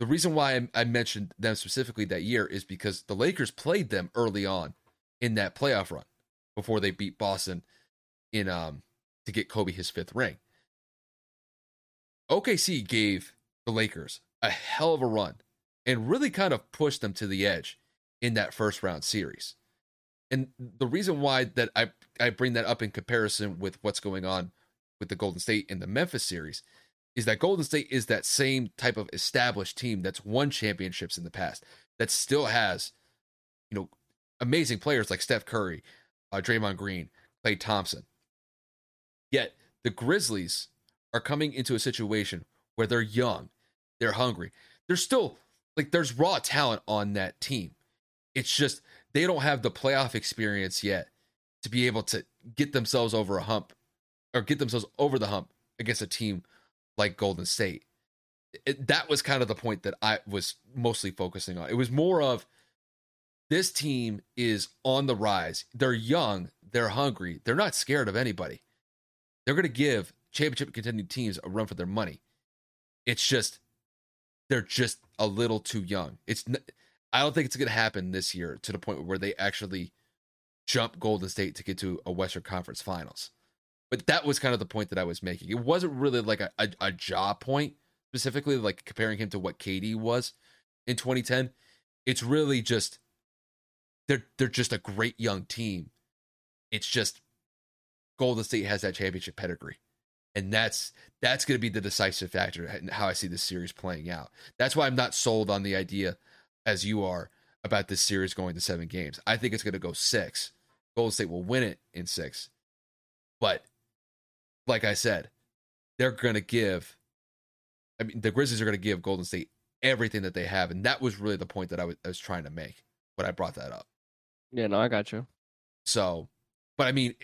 the reason why I, mentioned them specifically that year is because the Lakers played them early on in that playoff run before they beat Boston in um to get Kobe his fifth ring. OKC gave the Lakers a hell of a run and really kind of pushed them to the edge in that first round series. And the reason why that I I bring that up in comparison with what's going on with the Golden State in the Memphis series is that Golden State is that same type of established team that's won championships in the past that still has, you know, amazing players like Steph Curry, uh, Draymond Green, Klay Thompson. Yet the Grizzlies are coming into a situation where they're young, they're hungry, they're still like there's raw talent on that team. It's just they don't have the playoff experience yet to be able to get themselves over a hump or get themselves over the hump against a team like Golden State. It, that was kind of the point that I was mostly focusing on. It was more of this team is on the rise. They're young, they're hungry, they're not scared of anybody. They're going to give championship contending teams a run for their money. It's just they're just a little too young. It's I don't think it's going to happen this year to the point where they actually jump Golden State to get to a Western Conference Finals. But that was kind of the point that I was making. It wasn't really like a, a, a Ja point specifically, like comparing him to what KD was in 2010. It's really just they're they're just a great young team. It's just Golden State has that championship pedigree. And that's that's going to be the decisive factor in how I see this series playing out. That's why I'm not sold on the idea as you are about this series going to seven games. I think it's going to go six. Golden State will win it in six. But like I said, they're going to give, I mean, the Grizzlies are going to give Golden State everything that they have. And that was really the point that I was, I was trying to make when I brought that up. Yeah, no, I got you. So, but I mean,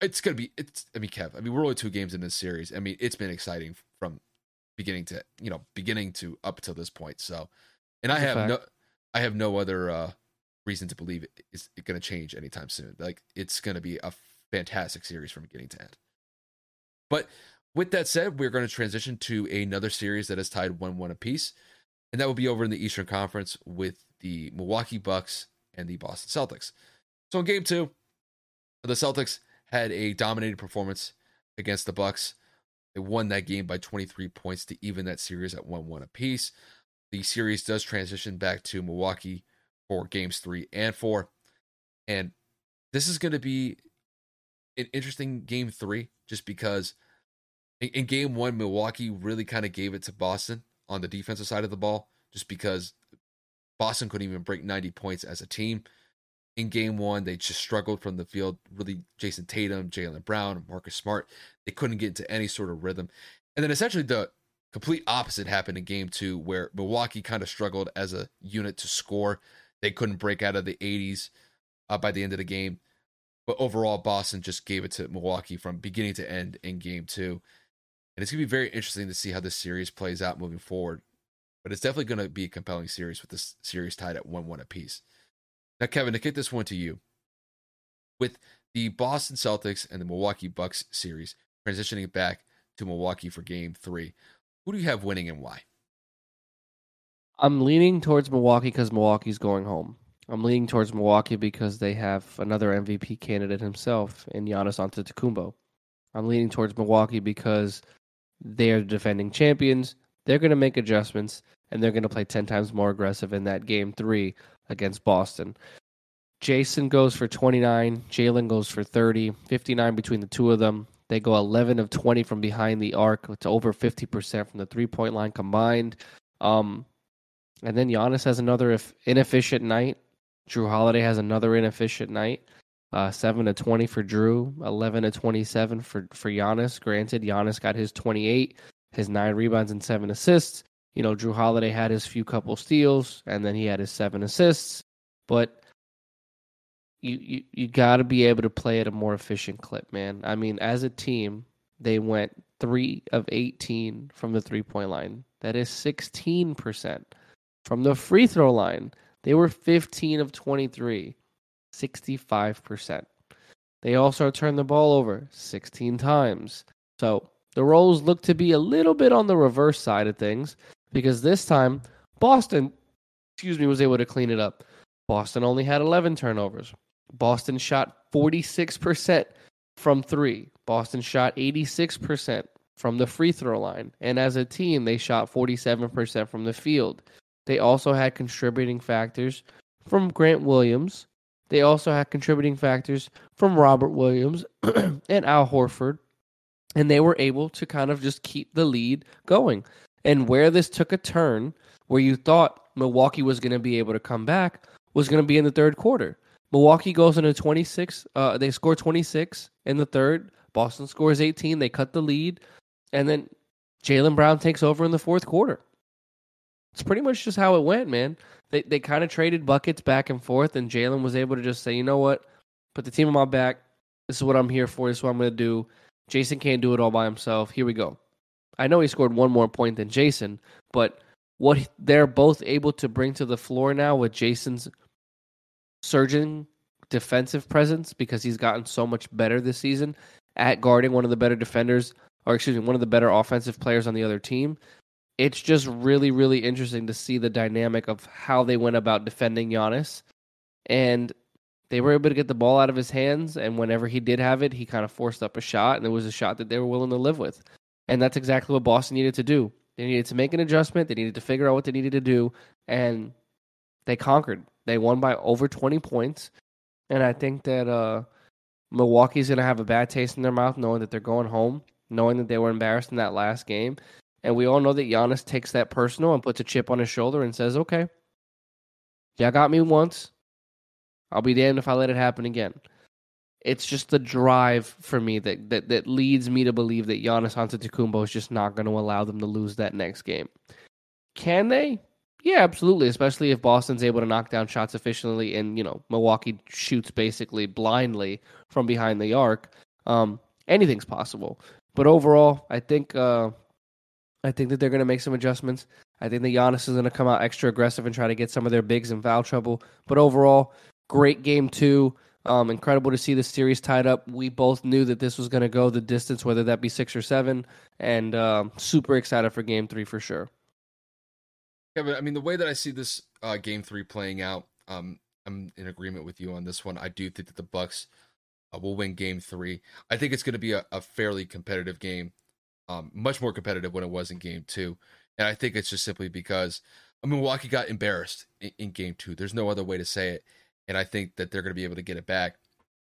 it's going to be, it's, I mean, Kev, I mean, we're only two games in this series. I mean, it's been exciting from beginning to, you know, beginning to up until this point. So, and I have no, I have no other uh, reason to believe it is going to change anytime soon. Like it's going to be a fantastic series from beginning to end. But with that said, we're going to transition to another series that is tied 1 1 apiece. And that will be over in the Eastern Conference with the Milwaukee Bucks and the Boston Celtics. So in game two, the Celtics had a dominated performance against the Bucks. They won that game by 23 points to even that series at 1 1 apiece. The series does transition back to Milwaukee for games three and four. And this is going to be an interesting game three just because in, in game one, Milwaukee really kind of gave it to Boston on the defensive side of the ball just because Boston couldn't even break 90 points as a team. In game one, they just struggled from the field. Really, Jayson Tatum, Jaylen Brown, Marcus Smart, they couldn't get into any sort of rhythm. And then essentially the complete opposite happened in game two, where Milwaukee kind of struggled as a unit to score. They couldn't break out of the 80s uh, by the end of the game. But overall, Boston just gave it to Milwaukee from beginning to end in game two. And it's going to be very interesting to see how this series plays out moving forward. But it's definitely going to be a compelling series with this series tied at 1 1 apiece. Now, Kevin, to kick this one to you, with the Boston Celtics and the Milwaukee Bucks series transitioning back to Milwaukee for game three, who do you have winning and why? I'm leaning towards Milwaukee because Milwaukee's going home. I'm leaning towards Milwaukee because they have another MVP candidate himself in Giannis Antetokounmpo. I'm leaning towards Milwaukee because they are the defending champions. They're going to make adjustments and they're going to play 10 times more aggressive in that game three against Boston. Jayson goes for 29, Jaylen goes for 30, 59 between the two of them. They go 11 of 20 from behind the arc to over 50% from the three point line combined. Um, and then Giannis has another inefficient night. Jrue Holiday has another inefficient night. Uh, seven to twenty for Jrue, eleven to twenty-seven for for Giannis. Granted, Giannis got his twenty-eight, his nine rebounds and seven assists. You know, Jrue Holiday had his few couple steals, and then he had his seven assists. But you you, you got to be able to play at a more efficient clip, man. I mean, as a team, they went three of eighteen from the three-point line. That is sixteen percent. From the free throw line, they were 15 of 23, 65%. They also turned the ball over 16 times. So the roles look to be a little bit on the reverse side of things because this time Boston, excuse me, was able to clean it up. Boston only had 11 turnovers. Boston shot 46% from three. Boston shot 86% from the free throw line. And as a team, they shot 47% from the field. They also had contributing factors from Grant Williams. They also had contributing factors from Robert Williams and Al Horford. And they were able to kind of just keep the lead going. And where this took a turn, where you thought Milwaukee was going to be able to come back, was going to be in the third quarter. Milwaukee goes into 26. Uh, they score 26 in the third. Boston scores 18. They cut the lead. And then Jaylen Brown takes over in the fourth quarter. It's pretty much just how it went, man. They they kind of traded buckets back and forth, and Jaylen was able to just say, you know what, put the team on my back. This is what I'm here for. This is what I'm going to do. Jayson can't do it all by himself. Here we go. I know he scored one more point than Jayson, but what they're both able to bring to the floor now with Jayson's surging defensive presence because he's gotten so much better this season at guarding one of the better defenders, or excuse me, one of the better offensive players on the other team it's just really, really interesting to see the dynamic of how they went about defending Giannis. And they were able to get the ball out of his hands. And whenever he did have it, he kind of forced up a shot. And it was a shot that they were willing to live with. And that's exactly what Boston needed to do. They needed to make an adjustment. They needed to figure out what they needed to do. And they conquered. They won by over 20 points. And I think that uh, Milwaukee's going to have a bad taste in their mouth knowing that they're going home knowing that they were embarrassed in that last game. And we all know that Giannis takes that personal and puts a chip on his shoulder and says, okay, y'all got me once. I'll be damned if I let it happen again. It's just the drive for me that, that, that leads me to believe that Giannis Antetokounmpo is just not going to allow them to lose that next game. Can they? Yeah, absolutely. Especially if Boston's able to knock down shots efficiently, and you know Milwaukee shoots basically blindly from behind the arc. Um, anything's possible. But overall, I think uh, I think that they're going to make some adjustments. I think that Giannis is going to come out extra aggressive and try to get some of their bigs in foul trouble. But overall, great game two. Um, incredible to see the series tied up. We both knew that this was going to go the distance, whether that be six or seven, and um, super excited for game three for sure. Kevin, I mean, the way that I see this uh, game three playing out, um, I'm in agreement with you on this one. I do think that the Bucks uh, will win game three. I think it's going to be a, a, fairly competitive game, um, much more competitive when it was in game two. And I think it's just simply because I mean, Milwaukee got embarrassed in, in game two. There's no other way to say it. And I think that they're going to be able to get it back.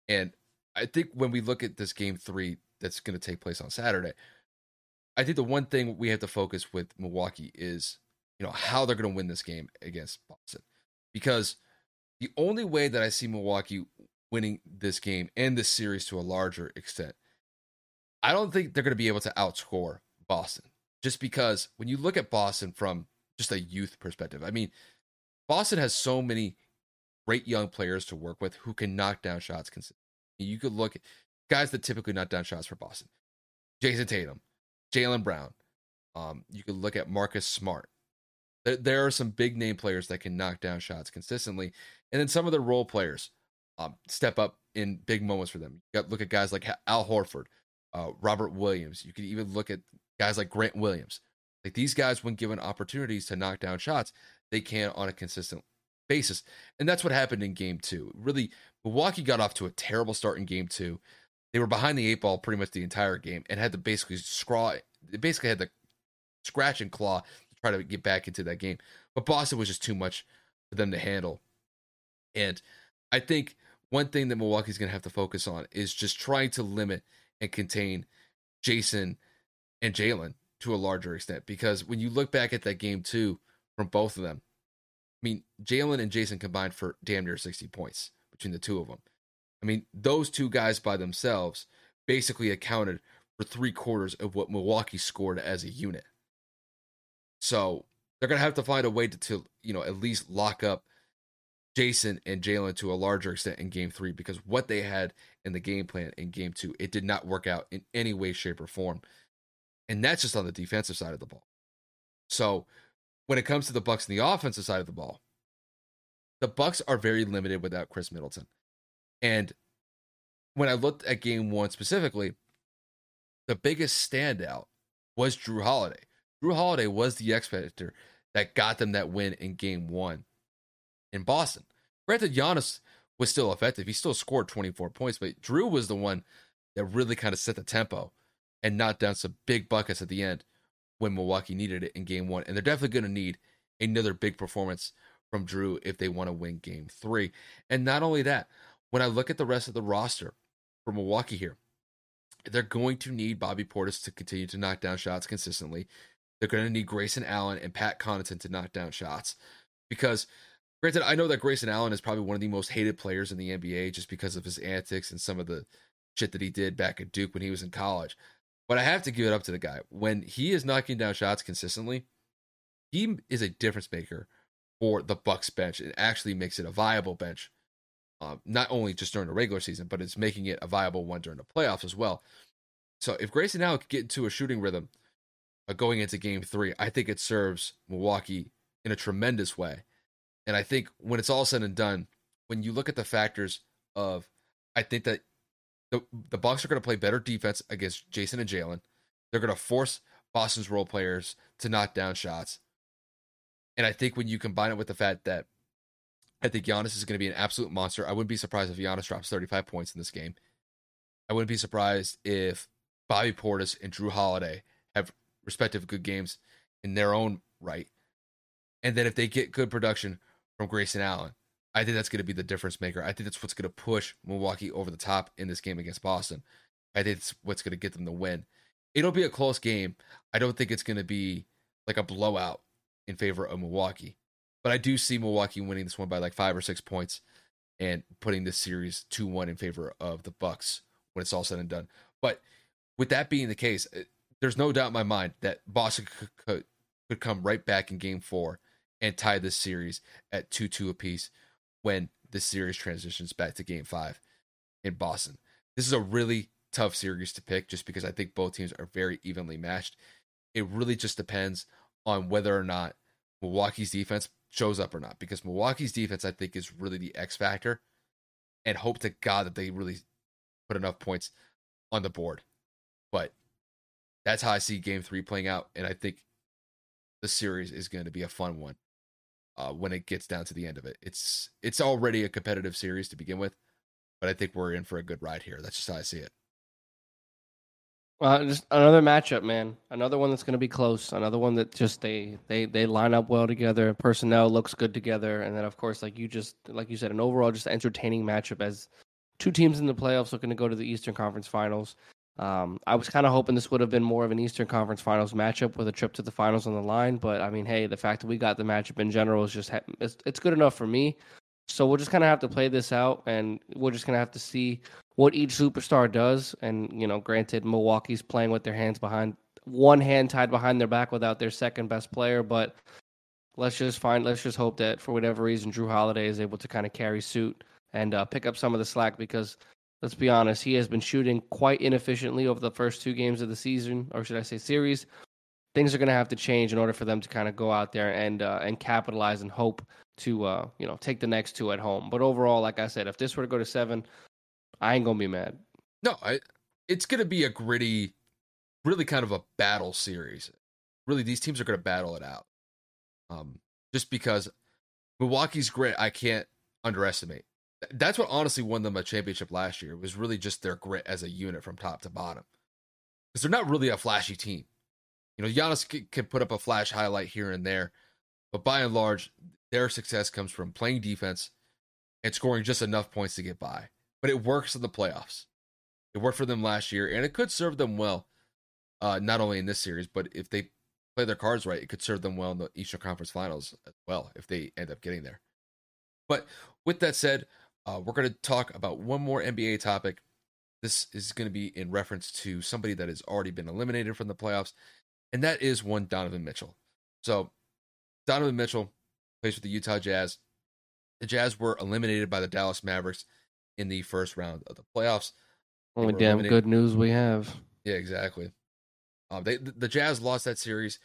And I think when we look at this game three that's going to take place on Saturday, I think the one thing we have to focus with Milwaukee is you know, how they're going to win this game against Boston. Because the only way that I see Milwaukee winning this game and this series to a larger extent, I don't think they're going to be able to outscore Boston. Just because when you look at Boston from just a youth perspective, I mean, Boston has so many great young players to work with who can knock down shots consistently. You could look at guys that typically knock down shots for Boston. Jayson Tatum, Jaylen Brown. Um, you could look at Marcus Smart. There, there are some big name players that can knock down shots consistently, and then some of the role players um, step up in big moments for them. You got look at guys like Al Horford, uh, Robert Williams. You could even look at guys like Grant Williams. Like these guys, when given opportunities to knock down shots, they can on a consistent basis, and that's what happened in Game Two. Really, Milwaukee got off to a terrible start in Game Two. They were behind the eight ball pretty much the entire game and had to basically scraw. They basically had to scratch and claw to try to get back into that game. But Boston was just too much for them to handle. And I think one thing that Milwaukee's going to have to focus on is just trying to limit and contain Jayson and Jaylen to a larger extent. Because when you look back at that game too, from both of them, I mean, Jaylen and Jayson combined for damn near 60 points between the two of them. I mean, those two guys by themselves basically accounted for three quarters of what Milwaukee scored as a unit. So they're gonna have to find a way to, to you know at least lock up Jayson and Jaylen to a larger extent in game three because what they had in the game plan in game two, it did not work out in any way, shape, or form. And that's just on the defensive side of the ball. So when it comes to the Bucks and the offensive side of the ball, the Bucks are very limited without Khris Middleton. And when I looked at game one specifically, the biggest standout was Jrue Holiday. Jrue Holiday was the X factor that got them that win in game one in Boston. Granted, Giannis was still effective. He still scored 24 points, but Jrue was the one that really kind of set the tempo and knocked down some big buckets at the end when Milwaukee needed it in game one. And they're definitely going to need another big performance from Jrue if they want to win game three. And not only that, when I look at the rest of the roster for Milwaukee here, they're going to need Bobby Portis to continue to knock down shots consistently. They're going to need Grayson Allen and Pat Connaughton to knock down shots. Because, granted, I know that Grayson Allen is probably one of the most hated players in the NBA just because of his antics and some of the shit that he did back at Duke when he was in college. But I have to give it up to the guy. When he is knocking down shots consistently, he is a difference maker for the Bucks bench. It actually makes it a viable bench, um, not only just during the regular season, but it's making it a viable one during the playoffs as well. So if Grayson Allen could get into a shooting rhythm uh, going into game three, I think it serves Milwaukee in a tremendous way. And I think when it's all said and done, when you look at the factors of, I think that the the Bucks are going to play better defense against Jayson and Jaylen. They're going to force Boston's role players to knock down shots. And I think when you combine it with the fact that I think Giannis is going to be an absolute monster, I wouldn't be surprised if Giannis drops 35 points in this game. I wouldn't be surprised if Bobby Portis and Jrue Holiday have respective good games in their own right. And then if they get good production from Grayson Allen, I think that's going to be the difference maker. I think that's what's going to push Milwaukee over the top in this game against Boston. I think it's what's going to get them the win. it'll be a close game. I don't think it's going to be like a blowout in favor of Milwaukee, but I do see Milwaukee winning this one by like five or six points and putting this series two one in favor of the Bucks when it's all said and done. But with that being the case, eh, there's no doubt in my mind that Boston could, could, could come right back in Game Four and tie this series at two two apiece when the series transitions back to Game Five in Boston. This is a really tough series to pick just because I think both teams are very evenly matched. It really just depends on whether or not Milwaukee's defense shows up or not because Milwaukee's defense I think is really the X factor and hope to God that they really put enough points on the board. But that's how I see game 3 playing out and I think the series is going to be a fun one. Uh, when it gets down to the end of it, it's it's already a competitive series to begin with, but I think we're in for a good ride here. That's just how I see it. Well, just another matchup, man. Another one that's going to be close. Another one that just they they they line up well together. Personnel looks good together, and then of course, like you just like you said, an overall just entertaining matchup as two teams in the playoffs looking to go to the Eastern Conference Finals. Um, I was kind of hoping this would have been more of an Eastern Conference Finals matchup with a trip to the finals on the line, but I mean, hey, the fact that we got the matchup in general is just it's, it's good enough for me. So we'll just kind of have to play this out, and we're just gonna have to see what each superstar does. And you know, granted, Milwaukee's playing with their hands behind one hand tied behind their back without their second best player, but let's just find let's just hope that for whatever reason Jrue Holiday is able to kind of carry suit and uh, pick up some of the slack because let's be honest, he has been shooting quite inefficiently over the first two games of the season, or should I say series. Things are going to have to change in order for them to kind of go out there and uh, and capitalize and hope to uh, you know take the next two at home. But overall, like I said, if this were to go to seven, I ain't gonna be mad. No, I, it's gonna be a gritty, really kind of a battle series. Really, these teams are gonna battle it out. Um, just because Milwaukee's grit, I can't underestimate. That's what honestly won them a championship last year. Was really just their grit as a unit from top to bottom. Because they're not really a flashy team. You know, Giannis can put up a flash highlight here and there, but by and large, their success comes from playing defense and scoring just enough points to get by but it works in the playoffs. It worked for them last year, and it could serve them well, uh, not only in this series, but if they play their cards right, it could serve them well in the Eastern Conference Finals as well if they end up getting there. But with that said, uh, we're going to talk about one more NBA topic. This is going to be in reference to somebody that has already been eliminated from the playoffs, and that is one Donovan Mitchell. So, Donovan Mitchell plays with the Utah Jazz. The Jazz were eliminated by the Dallas Mavericks in the first round of the playoffs. Only damn eliminated. good news we have. Yeah, exactly. Um, they the Jazz lost that series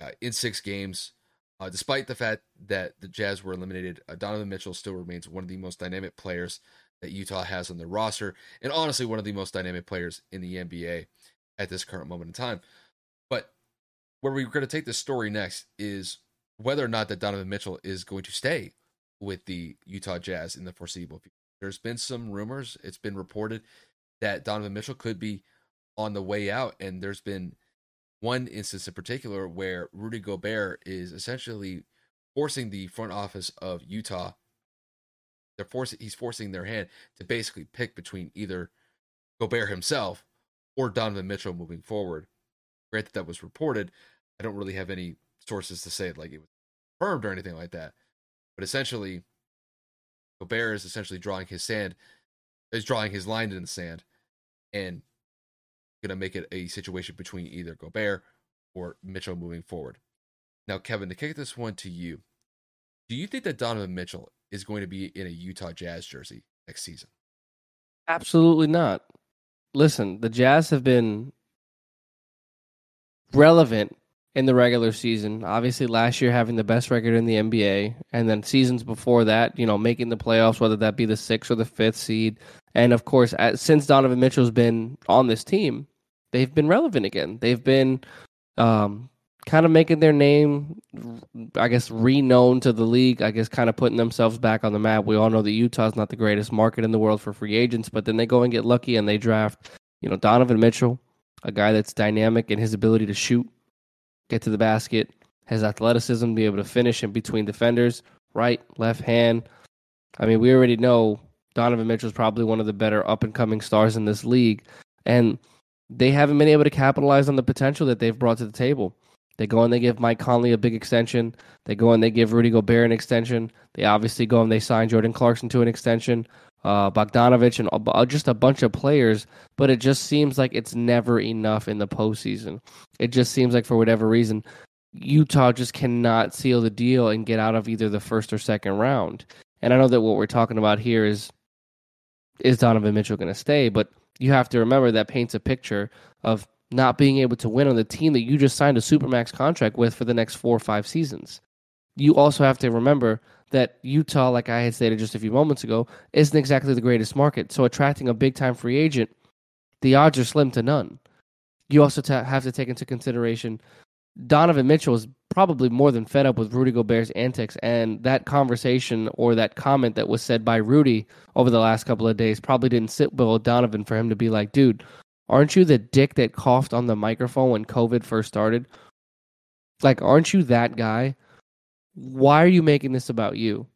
uh, in six games. Uh, despite the fact that the Jazz were eliminated, uh, Donovan Mitchell still remains one of the most dynamic players that Utah has on their roster, and honestly, one of the most dynamic players in the NBA at this current moment in time. But where we're going to take this story next is whether or not that Donovan Mitchell is going to stay with the Utah Jazz in the foreseeable future. There's been some rumors. It's been reported that Donovan Mitchell could be on the way out, and there's been one instance in particular where Rudy Gobert is essentially forcing the front office of Utah. They're forcing he's forcing their hand to basically pick between either Gobert himself or Donovan Mitchell moving forward. Granted, that was reported. I don't really have any sources to say it like it was confirmed or anything like that. But essentially, Gobert is essentially drawing his sand, is drawing his line in the sand, and going to make it a situation between either Gobert or Mitchell moving forward. Now, Kevin, to kick this one to you, do you think that Donovan Mitchell is going to be in a Utah Jazz jersey next season? Absolutely not. Listen, the Jazz have been relevant in the regular season. Obviously, last year having the best record in the NBA, and then seasons before that, you know, making the playoffs, whether that be the sixth or the fifth seed. And of course, at, since Donovan Mitchell's been on this team, they've been relevant again. They've been um, kind of making their name, I guess, renowned to the league. I guess, kind of putting themselves back on the map. We all know that Utah's not the greatest market in the world for free agents, but then they go and get lucky and they draft, you know, Donovan Mitchell, a guy that's dynamic in his ability to shoot get to the basket, has athleticism, be able to finish in between defenders, right, left hand. I mean, we already know Donovan Mitchell is probably one of the better up and coming stars in this league. And they haven't been able to capitalize on the potential that they've brought to the table. They go and they give Mike Conley a big extension. They go and they give Rudy Gobert an extension. They obviously go and they sign Jordan Clarkson to an extension, uh, Bogdanovich, and uh, just a bunch of players. But it just seems like it's never enough in the postseason. It just seems like for whatever reason, Utah just cannot seal the deal and get out of either the first or second round. And I know that what we're talking about here is is Donovan Mitchell going to stay, but you have to remember that paints a picture of not being able to win on the team that you just signed a supermax contract with for the next four or five seasons. You also have to remember that Utah, like I had stated just a few moments ago, isn't exactly the greatest market. So attracting a big time free agent, the odds are slim to none. You also have to take into consideration Donovan Mitchell is probably more than fed up with Rudy Gobert's antics, and that conversation or that comment that was said by Rudy over the last couple of days probably didn't sit well with Donovan for him to be like, dude, aren't you the dick that coughed on the microphone when COVID first started? Like, aren't you that guy? Why are you making this about you?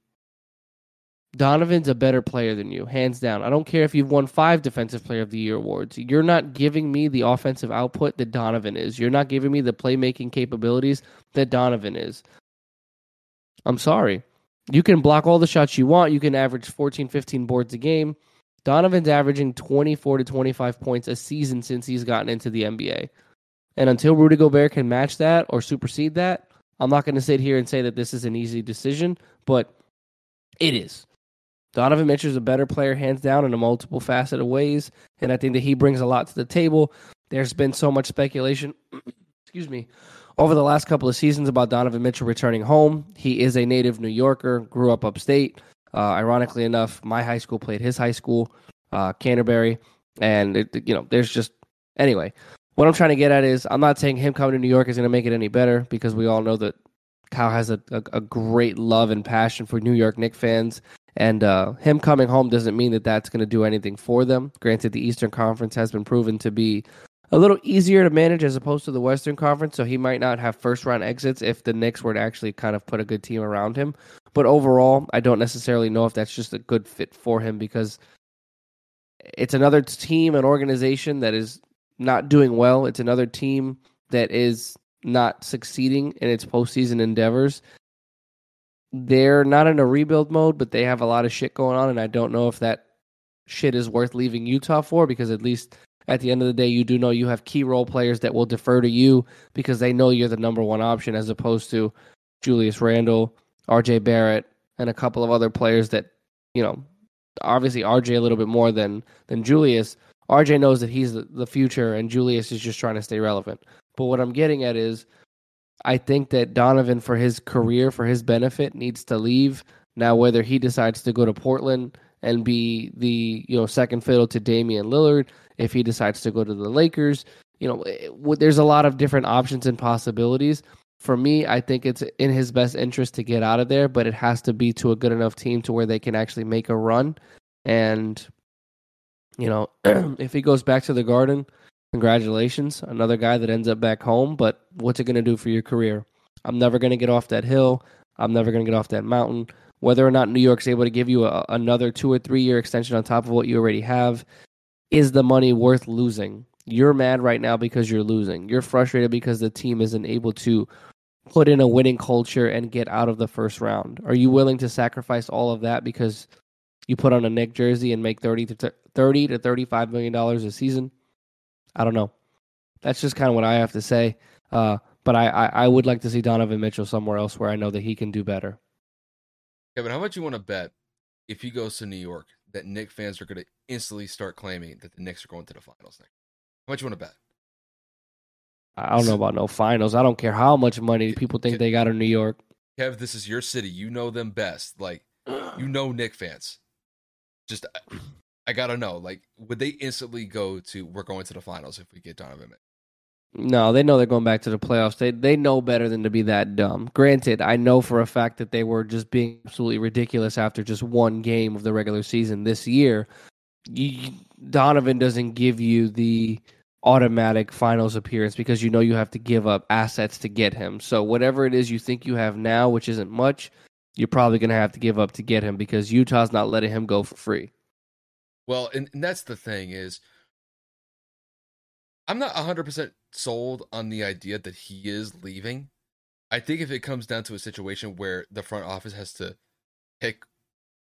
Donovan's a better player than you, hands down. I don't care if you've won five Defensive Player of the Year awards. You're not giving me the offensive output that Donovan is. You're not giving me the playmaking capabilities that Donovan is. I'm sorry. You can block all the shots you want. You can average 14, 15 boards a game. Donovan's averaging 24 to 25 points a season since he's gotten into the NBA. And until Rudy Gobert can match that or supersede that, I'm not going to sit here and say that this is an easy decision, but it is. Donovan Mitchell is a better player, hands down, in a multiple faceted ways, and I think that he brings a lot to the table. There's been so much speculation, excuse me, over the last couple of seasons about Donovan Mitchell returning home. He is a native New Yorker, grew up upstate. Uh, ironically enough, my high school played his high school, uh, Canterbury, and it, you know, there's just anyway. What I'm trying to get at is, I'm not saying him coming to New York is going to make it any better because we all know that Kyle has a, a, a, great love and passion for New York Knicks fans. And uh, him coming home doesn't mean that that's going to do anything for them. Granted, the Eastern Conference has been proven to be a little easier to manage as opposed to the Western Conference, so he might not have first round exits if the Knicks were to actually kind of put a good team around him. But overall, I don't necessarily know if that's just a good fit for him because it's another team, an organization that is not doing well. It's another team that is not succeeding in its postseason endeavors they're not in a rebuild mode, but they have a lot of shit going on, and I don't know if that shit is worth leaving Utah for because at least at the end of the day, you do know you have key role players that will defer to you because they know you're the number one option as opposed to Julius Randle, RJ Barrett, and a couple of other players that, you know, obviously RJ a little bit more than than Julius. RJ knows that he's the, future and Julius is just trying to stay relevant. But what I'm getting at is I think that Donovan, for his career, for his benefit, needs to leave. Now, whether he decides to go to Portland and be the you know second fiddle to Damian Lillard, if he decides to go to the Lakers, you know, it, eh, there's a lot of different options and possibilities. For me, I think it's in his best interest to get out of there, but it has to be to a good enough team to where they can actually make a run. And you know, if he goes back to the Garden, Congratulations, another guy that ends up back home, but what's it going to do for your career? I'm never going to get off that hill. I'm never going to get off that mountain. Whether or not New York's able to give you a, another two or three year extension on top of what you already have, is the money worth losing? You're mad right now because you're losing. You're frustrated because the team isn't able to put in a winning culture and get out of the first round. Are you willing to sacrifice all of that because you put on a Knick jersey and make 30 to 30 to 35 million dollars a season? I don't know. That's just kind of what I have to say. Uh, but I, I, I, would like to see Donovan Mitchell somewhere else where I know that he can do better. Kevin, how much you want to bet if he goes to New York that Knick fans are going to instantly start claiming that the Knicks are going to the finals next? How much you want to bet? I don't know about no finals. I don't care how much money people think they got in New York. Kev, this is your city. You know them best. Like, you know Knick fans. Just I gotta know, like, would they instantly go to we're going to the finals if we get Donovan? No, they know they're going back to the playoffs. They they know better than to be that dumb. Granted, I know for a fact that they were just being absolutely ridiculous after just one game of the regular season this year. You, Donovan doesn't give you the automatic finals appearance because you know you have to give up assets to get him. So whatever it is you think you have now, which isn't much, you're probably going to have to give up to get him because Utah's not letting him go for free. Well, and, and that's the thing is, I'm not 100% sold on the idea that he is leaving. I think if it comes down to a situation where the front office has to pick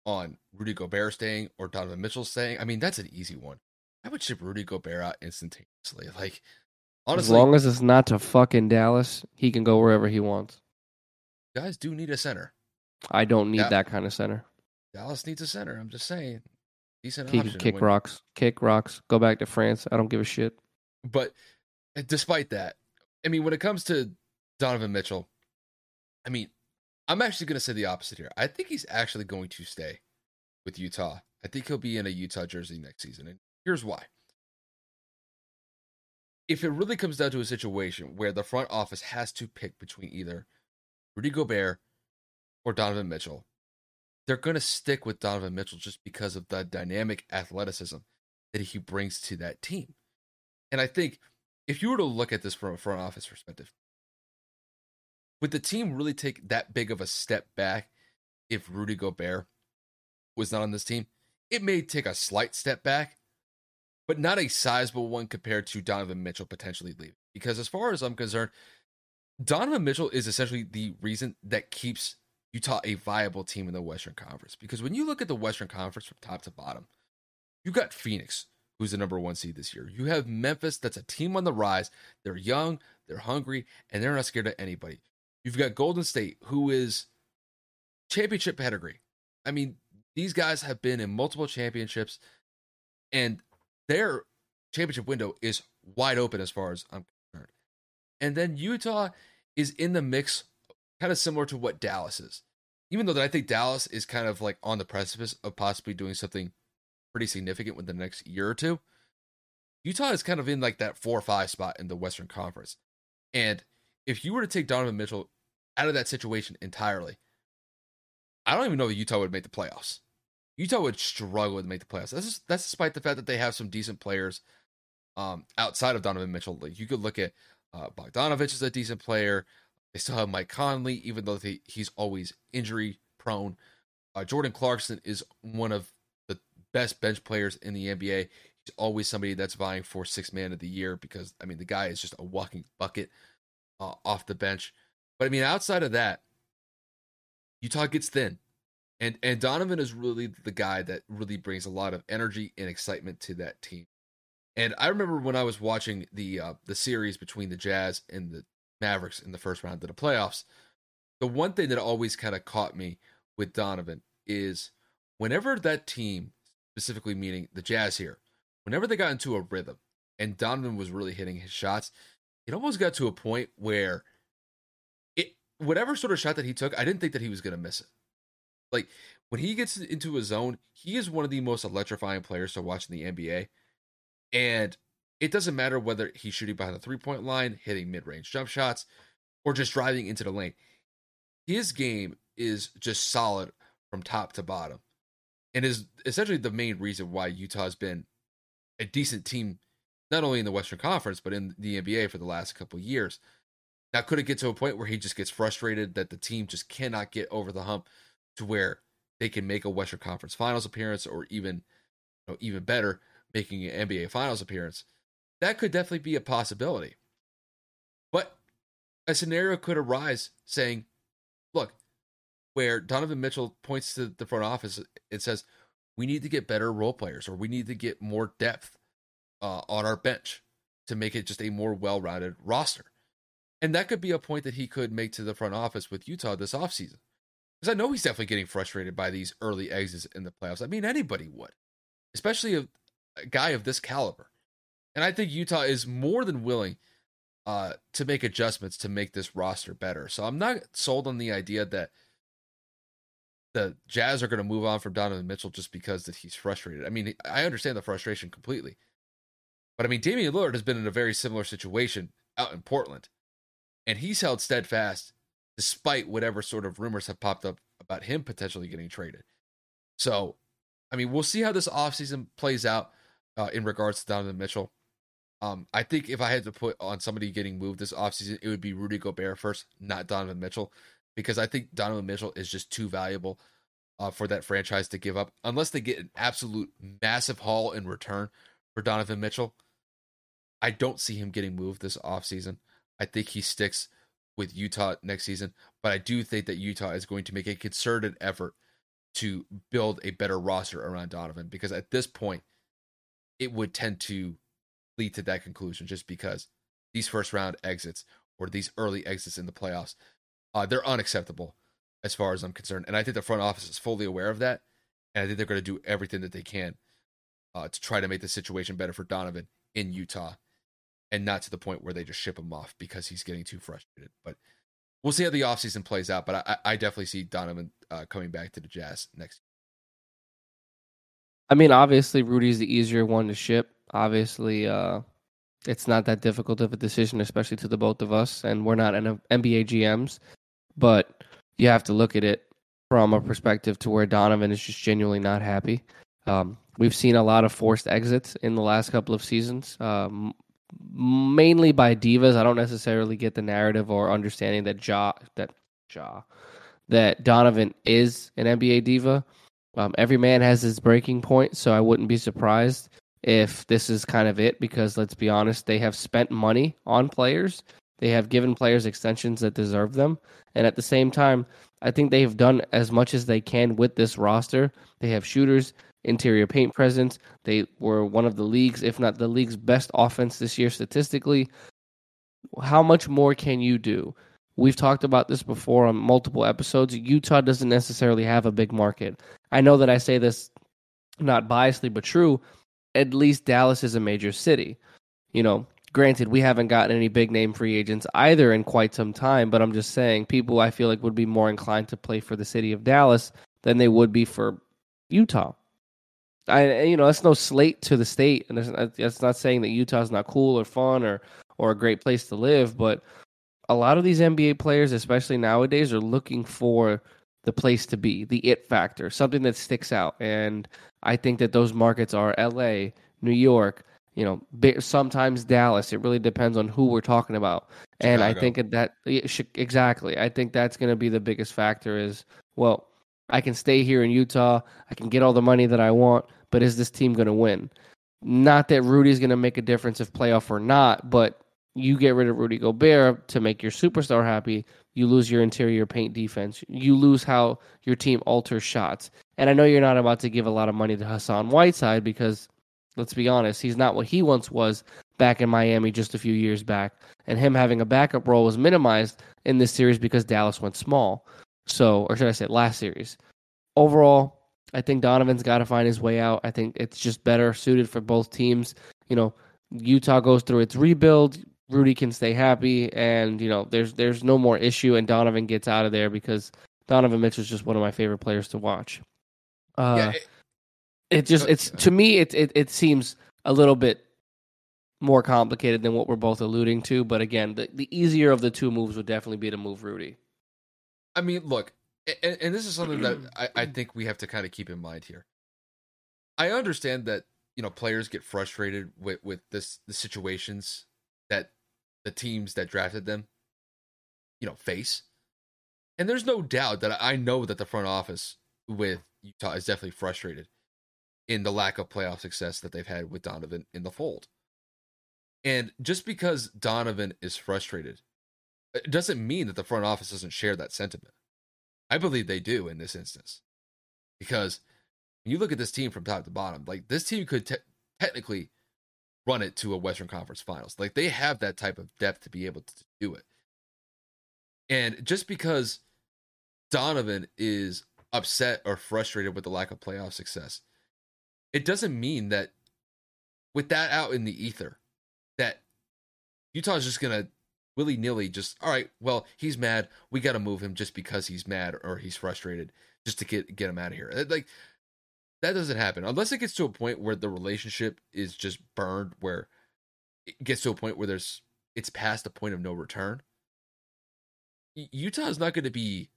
on Rudy Gobert staying or Donovan Mitchell staying, I mean, that's an easy one. I would ship Rudy Gobert out instantaneously. Like, honestly, as long as it's not to fucking Dallas, he can go wherever he wants. guys do need a center. I don't need that kind of center. Dallas needs a center. I'm just saying. Decent He option. can kick rocks, kick rocks, go back to France. I don't give a shit. But uh, despite that, I mean, when it comes to Donovan Mitchell, I mean, I'm actually going to say the opposite here. I think he's actually going to stay with Utah. I think he'll be in a Utah jersey next season. And here's why. If it really comes down to a situation where the front office has to pick between either Rudy Gobert or Donovan Mitchell, they're going to stick with Donovan Mitchell just because of the dynamic athleticism that he brings to that team. And I think if you were to look at this from a front office perspective, would the team really take that big of a step back if Rudy Gobert was not on this team? It may take a slight step back, but not a sizable one compared to Donovan Mitchell potentially leaving. Because as far as I'm concerned, Donovan Mitchell is essentially the reason that keeps Utah a viable team in the Western Conference. Because when you look at the Western Conference from top to bottom, you got Phoenix, who's the number one seed this year. You have Memphis, that's a team on the rise. They're young, they're hungry, and they're not scared of anybody. You've got Golden State, who is championship pedigree. I mean, these guys have been in multiple championships, and their championship window is wide open as far as I'm concerned. And then Utah is in the mix, kind of similar to what Dallas is. Even though that I think Dallas is kind of like on the precipice of possibly doing something pretty significant within the next year or two. Utah is kind of in like that four or five spot in the Western Conference. And if you were to take Donovan Mitchell out of that situation entirely, I don't even know that Utah would make the playoffs. Utah would struggle to make the playoffs. That's just, that's despite the fact that they have some decent players um, outside of Donovan Mitchell. Like you could look at uh, Bogdanovic is a decent player. They still have Mike Conley, even though they, he's always injury prone. Uh, Jordan Clarkson is one of the best bench players in the NBA. He's always somebody that's vying for six man of the year because I mean the guy is just a walking bucket uh, off the bench. But I mean outside of that, Utah gets thin, and and Donovan is really the guy that really brings a lot of energy and excitement to that team. And I remember when I was watching the uh, the series between the Jazz and the Mavericks in the first round of the playoffs, the one thing that always kind of caught me with Donovan is whenever that team, specifically meaning the Jazz here, whenever they got into a rhythm and Donovan was really hitting his shots, it almost got to a point where it whatever sort of shot that he took, I didn't think that he was going to miss it. Like when he gets into a zone, he is one of the most electrifying players to watch in the NBA. And it doesn't matter whether he's shooting behind the three point line, hitting mid range jump shots, or just driving into the lane. His game is just solid from top to bottom and is essentially the main reason why Utah's been a decent team, not only in the Western Conference, but in the NBA for the last couple years. Now, could it get to a point where he just gets frustrated that the team just cannot get over the hump to where they can make a Western Conference Finals appearance, or even, you know, even better, making an NBA Finals appearance? That could definitely be a possibility. But a scenario could arise saying, look, where Donovan Mitchell points to the front office and says, we need to get better role players or we need to get more depth uh, on our bench to make it just a more well rounded roster. And that could be a point that he could make to the front office with Utah this offseason. Because I know he's definitely getting frustrated by these early exits in the playoffs. I mean, anybody would, especially a, a guy of this caliber. And I think Utah is more than willing uh, to make adjustments to make this roster better. So I'm not sold on the idea that the Jazz are going to move on from Donovan Mitchell just because that he's frustrated. I mean, I understand the frustration completely. But I mean, Damian Lillard has been in a very similar situation out in Portland. And he's held steadfast despite whatever sort of rumors have popped up about him potentially getting traded. So, I mean, we'll see how this offseason plays out uh, in regards to Donovan Mitchell. Um, I think if I had to put on somebody getting moved this offseason, it would be Rudy Gobert first, not Donovan Mitchell, because I think Donovan Mitchell is just too valuable uh, for that franchise to give up. Unless they get an absolute massive haul in return for Donovan Mitchell, I don't see him getting moved this offseason. I think he sticks with Utah next season, but I do think that Utah is going to make a concerted effort to build a better roster around Donovan because at this point, it would tend to lead to that conclusion just because these first round exits or these early exits in the playoffs, uh, they're unacceptable as far as I'm concerned. And I think the front office is fully aware of that. And I think they're going to do everything that they can uh, to try to make the situation better for Donovan in Utah and not to the point where they just ship him off because he's getting too frustrated. But we'll see how the offseason plays out. But I, I definitely see Donovan uh, coming back to the Jazz next. Year. I mean, obviously, Rudy's the easier one to ship. Obviously, uh, it's not that difficult of a decision, especially to the both of us. And we're not NBA GMs, but you have to look at it from a perspective to where Donovan is just genuinely not happy. Um, we've seen a lot of forced exits in the last couple of seasons, um, mainly by divas. I don't necessarily get the narrative or understanding that Ja that Ja that Donovan is an NBA diva. Um, every man has his breaking point, so I wouldn't be surprised if this is kind of it. Because let's be honest, they have spent money on players. They have given players extensions that deserve them, and at the same time, I think they have done as much as they can with this roster. They have shooters, interior paint presence. They were one of the league's, if not the league's best offense this year statistically. How much more can you do? We've talked about this before on multiple episodes. Utah doesn't necessarily have a big market. I know that I say this not biasedly, but true. At least Dallas is a major city. You know, granted, we haven't gotten any big name free agents either in quite some time, but I'm just saying people I feel like would be more inclined to play for the city of Dallas than they would be for Utah. I you know that's no slate to the state, and that's not saying that Utah's not cool or fun or or a great place to live, but a lot of these NBA players, especially nowadays, are looking for the place to be, the it factor, something that sticks out. And I think that those markets are LA, New York, you know, sometimes Dallas. It really depends on who we're talking about. Chicago. And I think that exactly, I think that's going to be the biggest factor is, well, I can stay here in Utah. I can get all the money that I want, but is this team going to win? Not that Rudy's going to make a difference if playoff or not, but you get rid of Rudy Gobert to make your superstar happy, you lose your interior paint defense. You lose how your team alters shots. And I know you're not about to give a lot of money to Hassan Whiteside because, let's be honest, he's not what he once was back in Miami just a few years back. And him having a backup role was minimized in this series because Dallas went small. So, or should I say last series. Overall, I think Donovan's got to find his way out. I think it's just better suited for both teams. You know, Utah goes through its rebuild. Rudy can stay happy, and you know there's there's no more issue, and Donovan gets out of there because Donovan Mitchell is just one of my favorite players to watch. Uh, yeah, it, it just it's to me it, it it seems a little bit more complicated than what we're both alluding to, but again, the the easier of the two moves would definitely be to move Rudy. I mean, look, and, and this is something that I, I think we have to kind of keep in mind here. I understand that you know players get frustrated with with this the situations that the teams that drafted them, you know, face. And there's no doubt that I know that the front office with Utah is definitely frustrated in the lack of playoff success that they've had with Donovan in the fold. And just because Donovan is frustrated, it doesn't mean that the front office doesn't share that sentiment. I believe they do in this instance. Because when you look at this team from top to bottom, like this team could te- technically run it to a Western Conference Finals. Like they have that type of depth to be able to do it. And just because Donovan is upset or frustrated with the lack of playoff success, it doesn't mean that with that out in the ether, that Utah's just gonna willy nilly just all right. Well, he's mad. We got to move him just because he's mad or he's frustrated, just to get get him out of here. Like that doesn't happen unless it gets to a point where the relationship is just burned, where it gets to a point where there's it's past the point of no return. Utah is not going to be.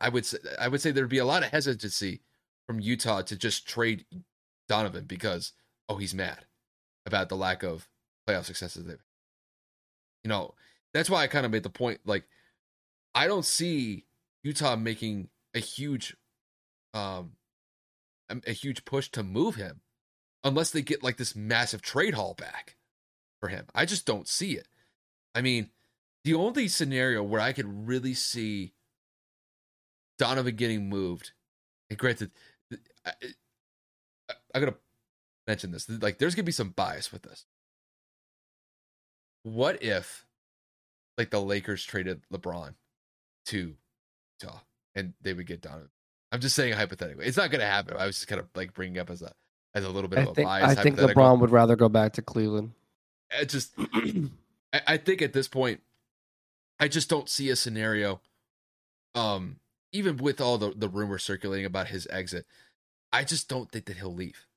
I would say I would say there'd be a lot of hesitancy from Utah to just trade Donovan because oh he's mad about the lack of playoff successes they've. You know that's why I kind of made the point like I don't see Utah making a huge um a, huge push to move him unless they get like this massive trade haul back. for him. I just don't see it. I mean, the only scenario where I could really see Donovan getting moved, and granted, I, I, I gotta mention this. Like, there's gonna be some bias with this. What if, like, the Lakers traded LeBron to Utah and they would get Donovan? I'm just saying hypothetically. It's not gonna happen. I was just kind of like bringing up as a as a little bit I of a think bias. I think LeBron would rather go back to Cleveland. It just, I, I think at this point, I just don't see a scenario. Um, even with all the the rumors circulating about his exit, I just don't think that he'll leave.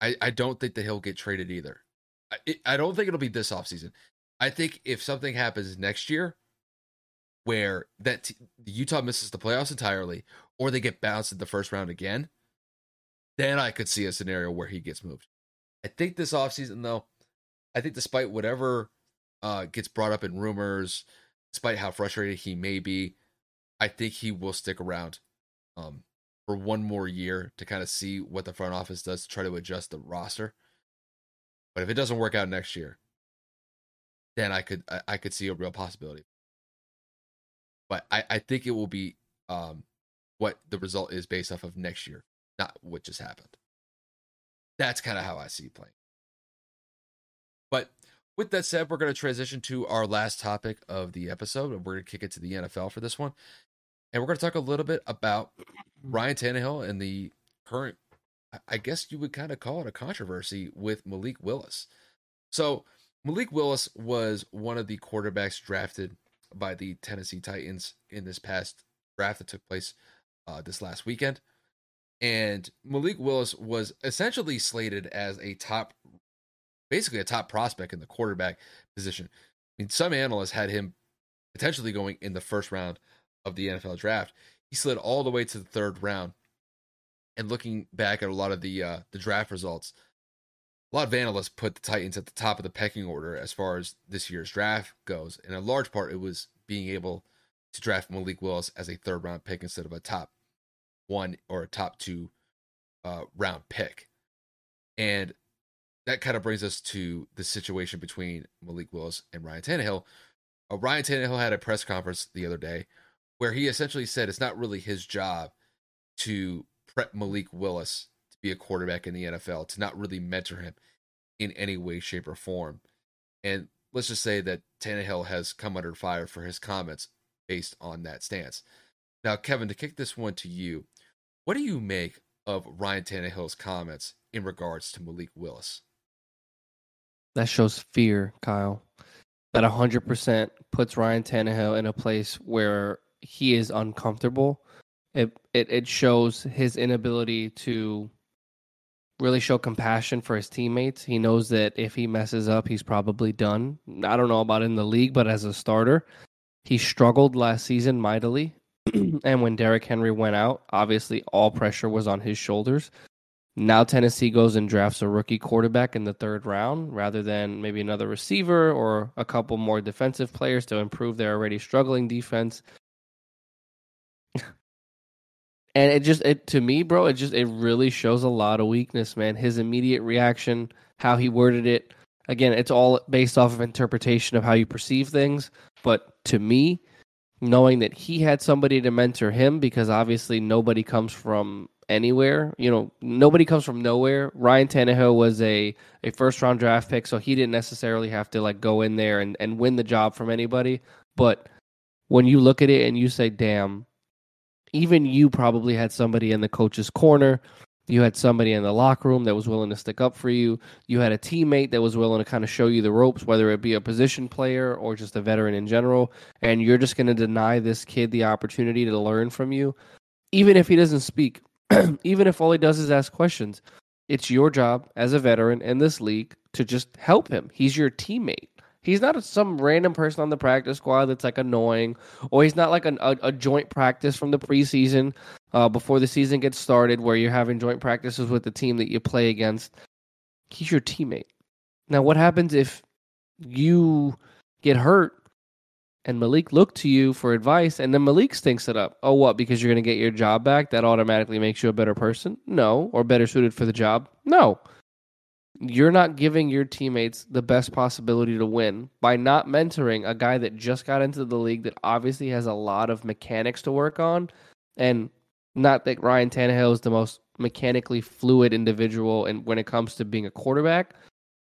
I I don't think that he'll get traded either. I it, I don't think it'll be this offseason. I think if something happens next year, where that t- Utah misses the playoffs entirely, or they get bounced in the first round again, then I could see a scenario where he gets moved. I think this offseason, though, I think despite whatever uh, gets brought up in rumors, despite how frustrated he may be, I think he will stick around um, for one more year to kind of see what the front office does to try to adjust the roster. But if it doesn't work out next year, then I could I, I could see a real possibility. But I, I think it will be um, what the result is based off of next year, not what just happened. That's kind of how I see playing. But with that said, we're going to transition to our last topic of the episode, and we're going to kick it to the NFL for this one. And we're going to talk a little bit about Ryan Tannehill and the current, I guess you would kind of call it a controversy with Malik Willis. So, Malik Willis was one of the quarterbacks drafted by the Tennessee Titans in this past draft that took place uh, this last weekend. And Malik Willis was essentially slated as a top, basically a top prospect in the quarterback position. I mean, some analysts had him potentially going in the first round of the NFL draft. He slid all the way to the third round. And looking back at a lot of the uh, the draft results, a lot of analysts put the Titans at the top of the pecking order as far as this year's draft goes. And in large part, it was being able to draft Malik Willis as a third round pick instead of a top one or a top two uh, round pick. And that kind of brings us to the situation between Malik Willis and Ryan Tannehill. Uh, Ryan Tannehill had a press conference the other day where he essentially said it's not really his job to prep Malik Willis to be a quarterback in the NFL, to not really mentor him in any way, shape, or form. And let's just say that Tannehill has come under fire for his comments based on that stance. Now, Kevin, to kick this one to you, what do you make of Ryan Tannehill's comments in regards to Malik Willis? That shows fear, Kyle. That 100% puts Ryan Tannehill in a place where he is uncomfortable. It, it it shows his inability to really show compassion for his teammates. He knows that if he messes up, he's probably done. I don't know about in the league, but as a starter, he struggled last season mightily. and when Derrick Henry went out, obviously all pressure was on his shoulders. Now Tennessee goes and drafts a rookie quarterback in the third round rather than maybe another receiver or a couple more defensive players to improve their already struggling defense. and it just it to me, bro, it just it really shows a lot of weakness, man. His immediate reaction, how he worded it. Again, it's all based off of interpretation of how you perceive things, but to me, knowing that he had somebody to mentor him because obviously nobody comes from anywhere. You know, nobody comes from nowhere. Ryan Tannehill was a, a first round draft pick, so he didn't necessarily have to like go in there and, and win the job from anybody. But when you look at it and you say, damn, even you probably had somebody in the coach's corner. You had somebody in the locker room that was willing to stick up for you. You had a teammate that was willing to kind of show you the ropes, whether it be a position player or just a veteran in general. And you're just going to deny this kid the opportunity to learn from you, even if he doesn't speak. even if all he does is ask questions, it's your job as a veteran in this league to just help him. He's your teammate. He's not some random person on the practice squad that's like annoying, or he's not like an, a, a joint practice from the preseason uh, before the season gets started where you're having joint practices with the team that you play against. He's your teammate. Now, what happens if you get hurt and Malik looked to you for advice, and then Malik stinks it up. Oh, what? Because you're going to get your job back? That automatically makes you a better person? No. Or better suited for the job? No. you're not giving your teammates the best possibility to win by not mentoring a guy that just got into the league that obviously has a lot of mechanics to work on. And not that Ryan Tannehill is the most mechanically fluid individual and when it comes to being a quarterback,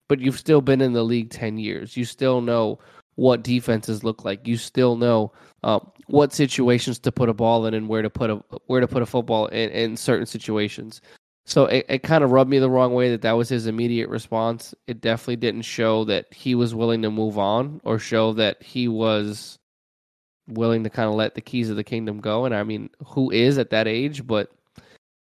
but you've still been in the league 10 years. You still know what defenses look like. You still know uh, what situations to put a ball in and where to put a where to put a football in, in certain situations. So it, it kind of rubbed me the wrong way that that was his immediate response. It definitely didn't show that he was willing to move on or show that he was willing to kind of let the keys of the kingdom go. And I mean, who is at that age? But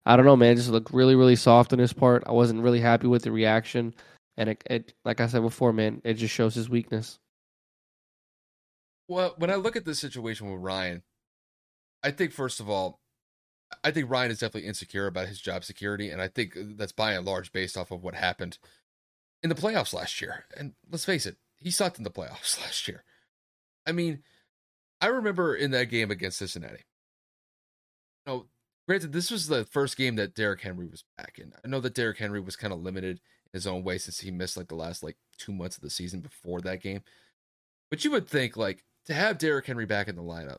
I don't know, man. Just looked really, really soft on his part. I wasn't really happy with the reaction. And it, it like I said before, man, it just shows his weakness. Well, when I look at this situation with Ryan, I think first of all, I think Ryan is definitely insecure about his job security, and I think that's by and large based off of what happened in the playoffs last year. And let's face it, he sucked in the playoffs last year. I mean, I remember in that game against Cincinnati. You know, granted, this was the first game that Derrick Henry was back in. I know that Derrick Henry was kind of limited in his own way since he missed like the last like two months of the season before that game. But you would think like to have Derrick Henry back in the lineup,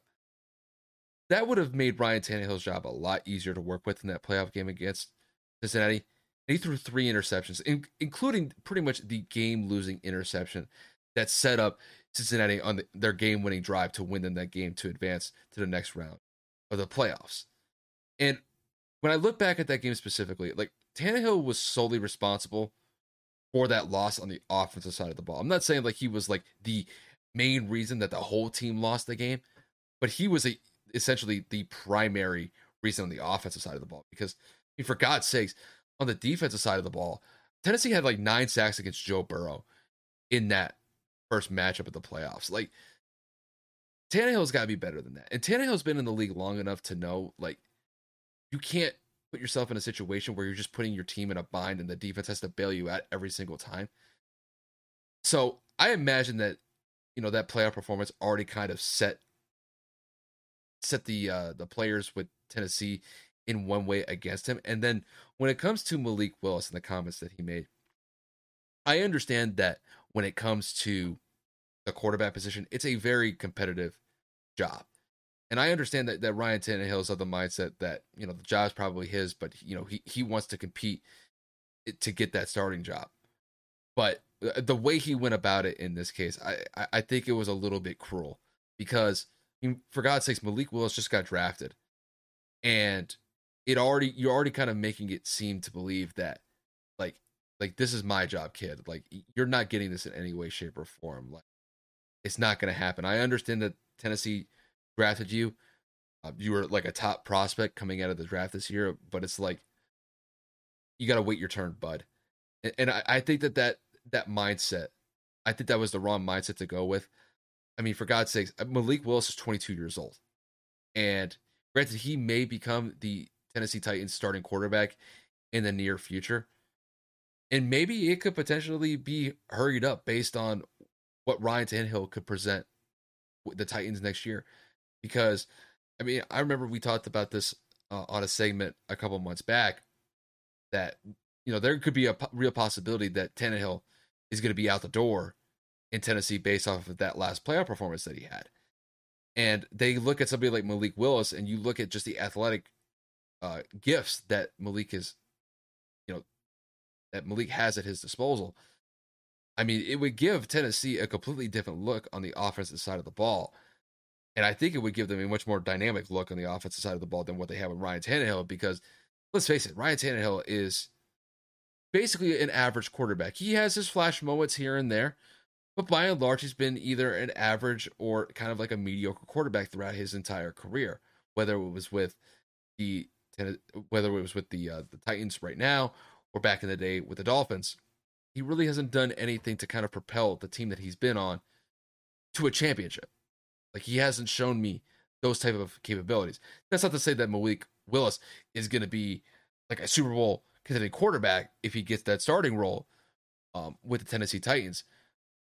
that would have made Ryan Tannehill's job a lot easier to work with in that playoff game against Cincinnati. And he threw three interceptions, in, including pretty much the game losing interception that set up Cincinnati on the, their game winning drive to win them that game to advance to the next round of the playoffs. And when I look back at that game specifically, like Tannehill was solely responsible for that loss on the offensive side of the ball. I'm not saying like he was like the main reason that the whole team lost the game, but he was a essentially the primary reason on the offensive side of the ball. Because, I mean, for God's sakes, on the defensive side of the ball, Tennessee had like nine sacks against Joe Burrow in that first matchup of the playoffs. Like, Tannehill's got to be better than that. And Tannehill's been in the league long enough to know, like, you can't put yourself in a situation where you're just putting your team in a bind and the defense has to bail you out every single time. So I imagine that, you know, that playoff performance already kind of set set the uh, the players with Tennessee in one way against him. And then when it comes to Malik Willis and the comments that he made, I understand that when it comes to the quarterback position, it's a very competitive job. And I understand that, that Ryan Tannehill is of the mindset that, you know, the job's probably his, but, you know, he, he wants to compete to get that starting job. But uh, the way he went about it in this case, I, I think it was a little bit cruel because – for God's sakes, Malik Willis just got drafted, and it already you're already kind of making it seem to believe that, like, this is my job, kid. Like, you're not getting this in any way, shape, or form. Like, it's not going to happen. I understand that Tennessee drafted you. Uh, you were like a top prospect coming out of the draft this year, but it's like you got to wait your turn, bud. And, and I, I think that that that mindset, I think that was the wrong mindset to go with. I mean, for God's sakes, uh, Malik Willis is 22 years old. And granted, he may become the Tennessee Titans starting quarterback in the near future. And maybe it could potentially be hurried up based on what Ryan Tannehill could present the Titans next year. Because, I mean, I remember we talked about this uh, on a segment a couple months back that, you know, there could be a p- real possibility that Tannehill is going to be out the door in Tennessee based off of that last playoff performance that he had. And they look at somebody like Malik Willis, and you look at just the athletic uh, gifts that Malik is, you know, that Malik has at his disposal. I mean, it would give Tennessee a completely different look on the offensive side of the ball. And I think it would give them a much more dynamic look on the offensive side of the ball than what they have with Ryan Tannehill. Because let's face it, Ryan Tannehill is basically an average quarterback. He has his flash moments here and there, but by and large, he's been either an average or kind of like a mediocre quarterback throughout his entire career. Whether it was with the whether it was with the uh, the Titans right now or back in the day with the Dolphins, he really hasn't done anything to kind of propel the team that he's been on to a championship. Like he hasn't shown me those type of capabilities. That's not to say that Malik Willis is going to be like a Super Bowl contending quarterback if he gets that starting role um, with the Tennessee Titans.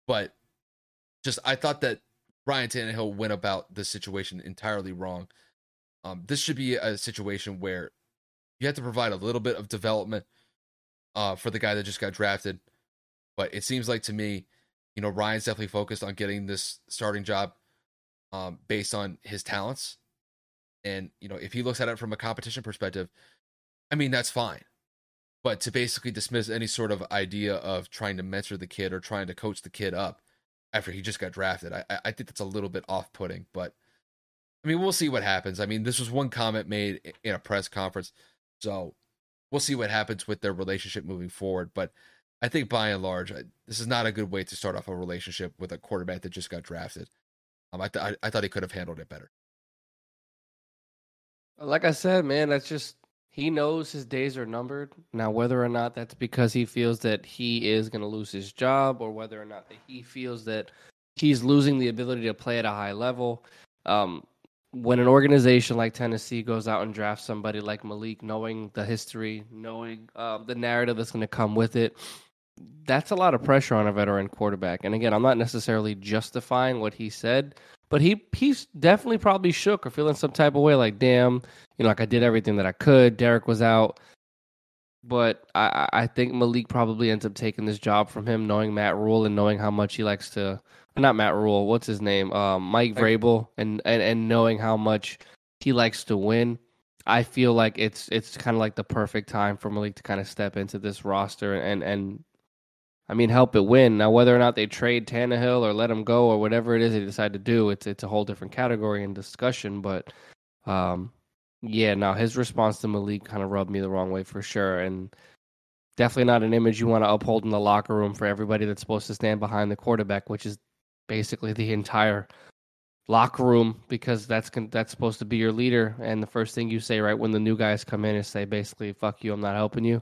But just I thought that Ryan Tannehill went about the situation entirely wrong. Um, this should be a situation where you have to provide a little bit of development uh, for the guy that just got drafted. But it seems like to me, you know, Ryan's definitely focused on getting this starting job um, based on his talents. And, you know, if he looks at it from a competition perspective, I mean, that's fine. But to basically dismiss any sort of idea of trying to mentor the kid or trying to coach the kid up after he just got drafted, I, I think that's a little bit off putting. But I mean, we'll see what happens. I mean, this was one comment made in a press conference. So we'll see what happens with their relationship moving forward. But I think by and large, this is not a good way to start off a relationship with a quarterback that just got drafted. Um, I, th- I, I thought he could have handled it better. Like I said, man, that's just he knows his days are numbered. Now, whether or not that's because he feels that he is going to lose his job, or whether or not that he feels that he's losing the ability to play at a high level, um, when an organization like Tennessee goes out and drafts somebody like Malik, knowing the history, knowing uh, the narrative that's going to come with it, that's a lot of pressure on a veteran quarterback. And again, I'm not necessarily justifying what he said, but he he's definitely probably shook or feeling some type of way, like damn, you know, like I did everything that I could. Derrick was out, but I I think Malik probably ends up taking this job from him, knowing Matt Rhule and knowing how much he likes to. Not Matt Rhule. What's his name? Um, Mike Vrabel, and, and and knowing how much he likes to win. I feel like it's it's kind of like the perfect time for Malik to kind of step into this roster and and I mean, help it win. Now, whether or not they trade Tannehill or let him go or whatever it is they decide to do, it's it's a whole different category and discussion. But um, yeah, now his response to Malik kind of rubbed me the wrong way for sure, and definitely not an image you want to uphold in the locker room for everybody that's supposed to stand behind the quarterback, which is basically the entire locker room because that's that's supposed to be your leader. And the first thing you say right when the new guys come in is say basically, "Fuck you, I'm not helping you."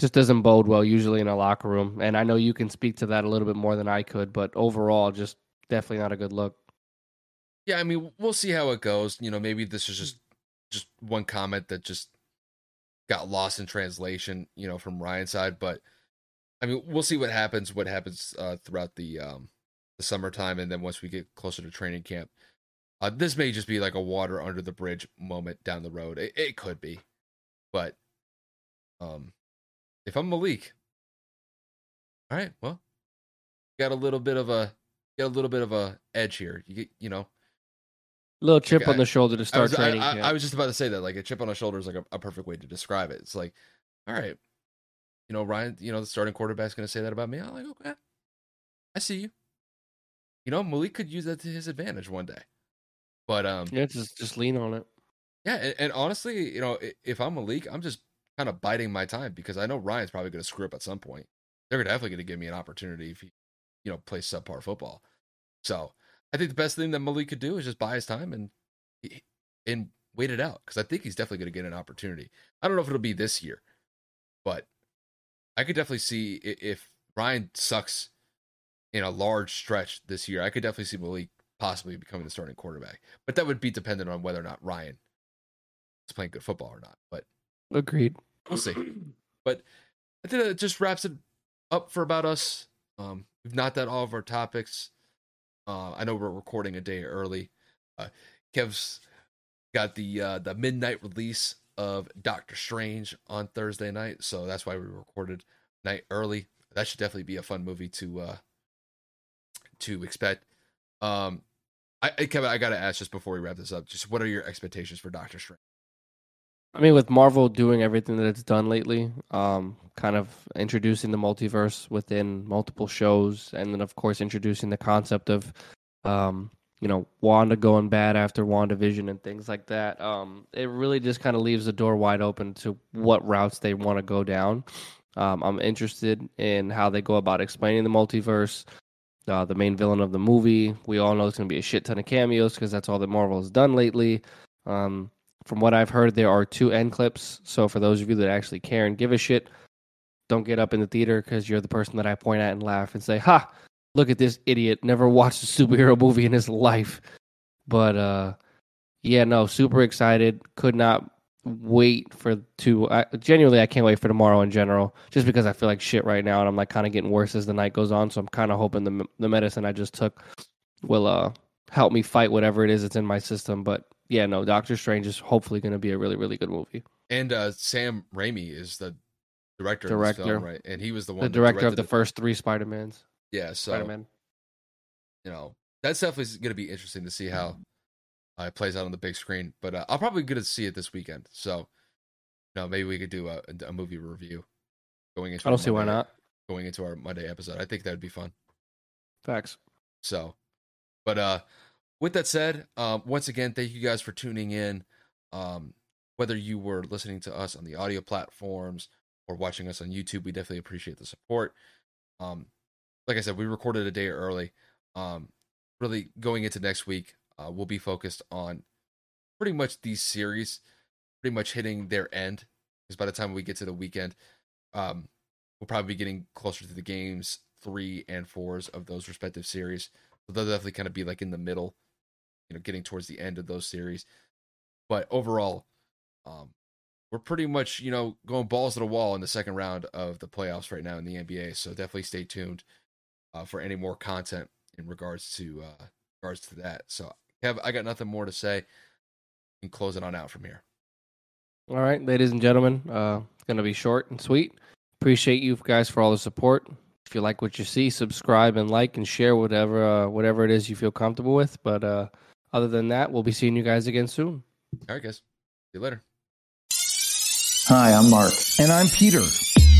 just doesn't bode well usually in a locker room. And I know you can speak to that a little bit more than I could, but overall, just definitely not a good look. Yeah, I mean, we'll see how it goes. You know, maybe this is just just one comment that just got lost in translation, you know, from Ryan's side. But I mean, we'll see what happens. What happens uh, throughout the um, the summertime, and then once we get closer to training camp, uh, this may just be like a water under the bridge moment down the road. It, it could be, but um, if I'm Malik, all right, well, got a little bit of a got a little bit of a edge here. You get, you know, little chip like on I, the shoulder to start I was, training. I, I, was just about to say that, like a chip on the shoulder is like a, a, perfect way to describe it. It's like, all right, you know, Ryan, you know, the starting quarterback's going to say that about me. I'm like, okay, I see you. You know, Malik could use that to his advantage one day. But um, yeah, just just lean on it. Yeah, and, and honestly, you know, if I'm Malik, I'm just kind of biding my time because I know Ryan's probably going to screw up at some point. They're definitely going to give me an opportunity if he, you know, plays subpar football. So I think the best thing that Malik could do is just buy his time and and wait it out because I think he's definitely going to get an opportunity. I don't know if it'll be this year, but I could definitely see if Ryan sucks in a large stretch this year. I could definitely see Malik possibly becoming the starting quarterback, but that would be dependent on whether or not Ryan is playing good football or not. But agreed. We'll see. But I think that just wraps it up for about us. Um, we've knocked out all of our topics. Uh, I know we're recording a day early. Uh, Kev's got the uh, the midnight release of Doctor Strange on Thursday night, so that's why we recorded night early. That should definitely be a fun movie to uh, to expect. Um, I, Kevin, I gotta ask just before we wrap this up, just what are your expectations for Doctor Strange? I mean, with Marvel doing everything that it's done lately, um, kind of introducing the multiverse within multiple shows, and then of course introducing the concept of, um, you know, Wanda going bad after WandaVision and things like that. Um, it really just kind of leaves the door wide open to what routes they want to go down. Um, I'm interested in how they go about explaining the multiverse. Uh, the main villain of the movie, we all know it's going to be a shit ton of cameos because that's all that Marvel has done lately. Um, from what I've heard, there are two end clips. So for those of you that actually care and give a shit, don't get up in the theater because you're the person that I point at and laugh and say, "Ha! Look at this idiot! Never watched a superhero movie in his life." But uh, yeah, no, super excited. Could not wait for to. I, genuinely, I can't wait for tomorrow in general, just because I feel like shit right now, and I'm like kind of getting worse as the night goes on. So I'm kind of hoping the the medicine I just took will uh help me fight whatever it is that's in my system. But yeah, no, Doctor Strange is hopefully going to be a really, really good movie. And uh, Sam Raimi is the director, Director. film, right? And he was the one the director of the first three Spider Mans. Yeah, so Spider Man. you know that's definitely going to be interesting to see how uh, it plays out on the big screen. But uh, I'll probably get to see it this weekend. So you know maybe we could do a, a movie review going into. I our don't see why Monday- not. Going into our Monday episode, I think that would be fun. Facts. So, but uh, with that said, um, once again, thank you guys for tuning in. Um, whether you were listening to us on the audio platforms or watching us on YouTube, we definitely appreciate the support. Um, like I said, we recorded a day early. Um, really going into next week, uh, we'll be focused on pretty much these series, pretty much hitting their end. Because by the time we get to the weekend, um, we'll probably be getting closer to the games three and fours of those respective series. So they'll definitely kind of be like in the middle, you know, getting towards the end of those series. But overall, um, we're pretty much, you know, going balls to the wall in the second round of the playoffs right now in the NBA. So definitely stay tuned uh, for any more content in regards to uh, regards to that. So, Kev, I got nothing more to say. And close it on out from here. All right, ladies and gentlemen, uh, it's gonna be short and sweet. Appreciate you guys for all the support. If you like what you see, subscribe and like and share whatever uh, whatever it is you feel comfortable with. But uh, other than that, we'll be seeing you guys again soon. All right, guys. See you later. Hi, I'm Mark. And I'm Peter.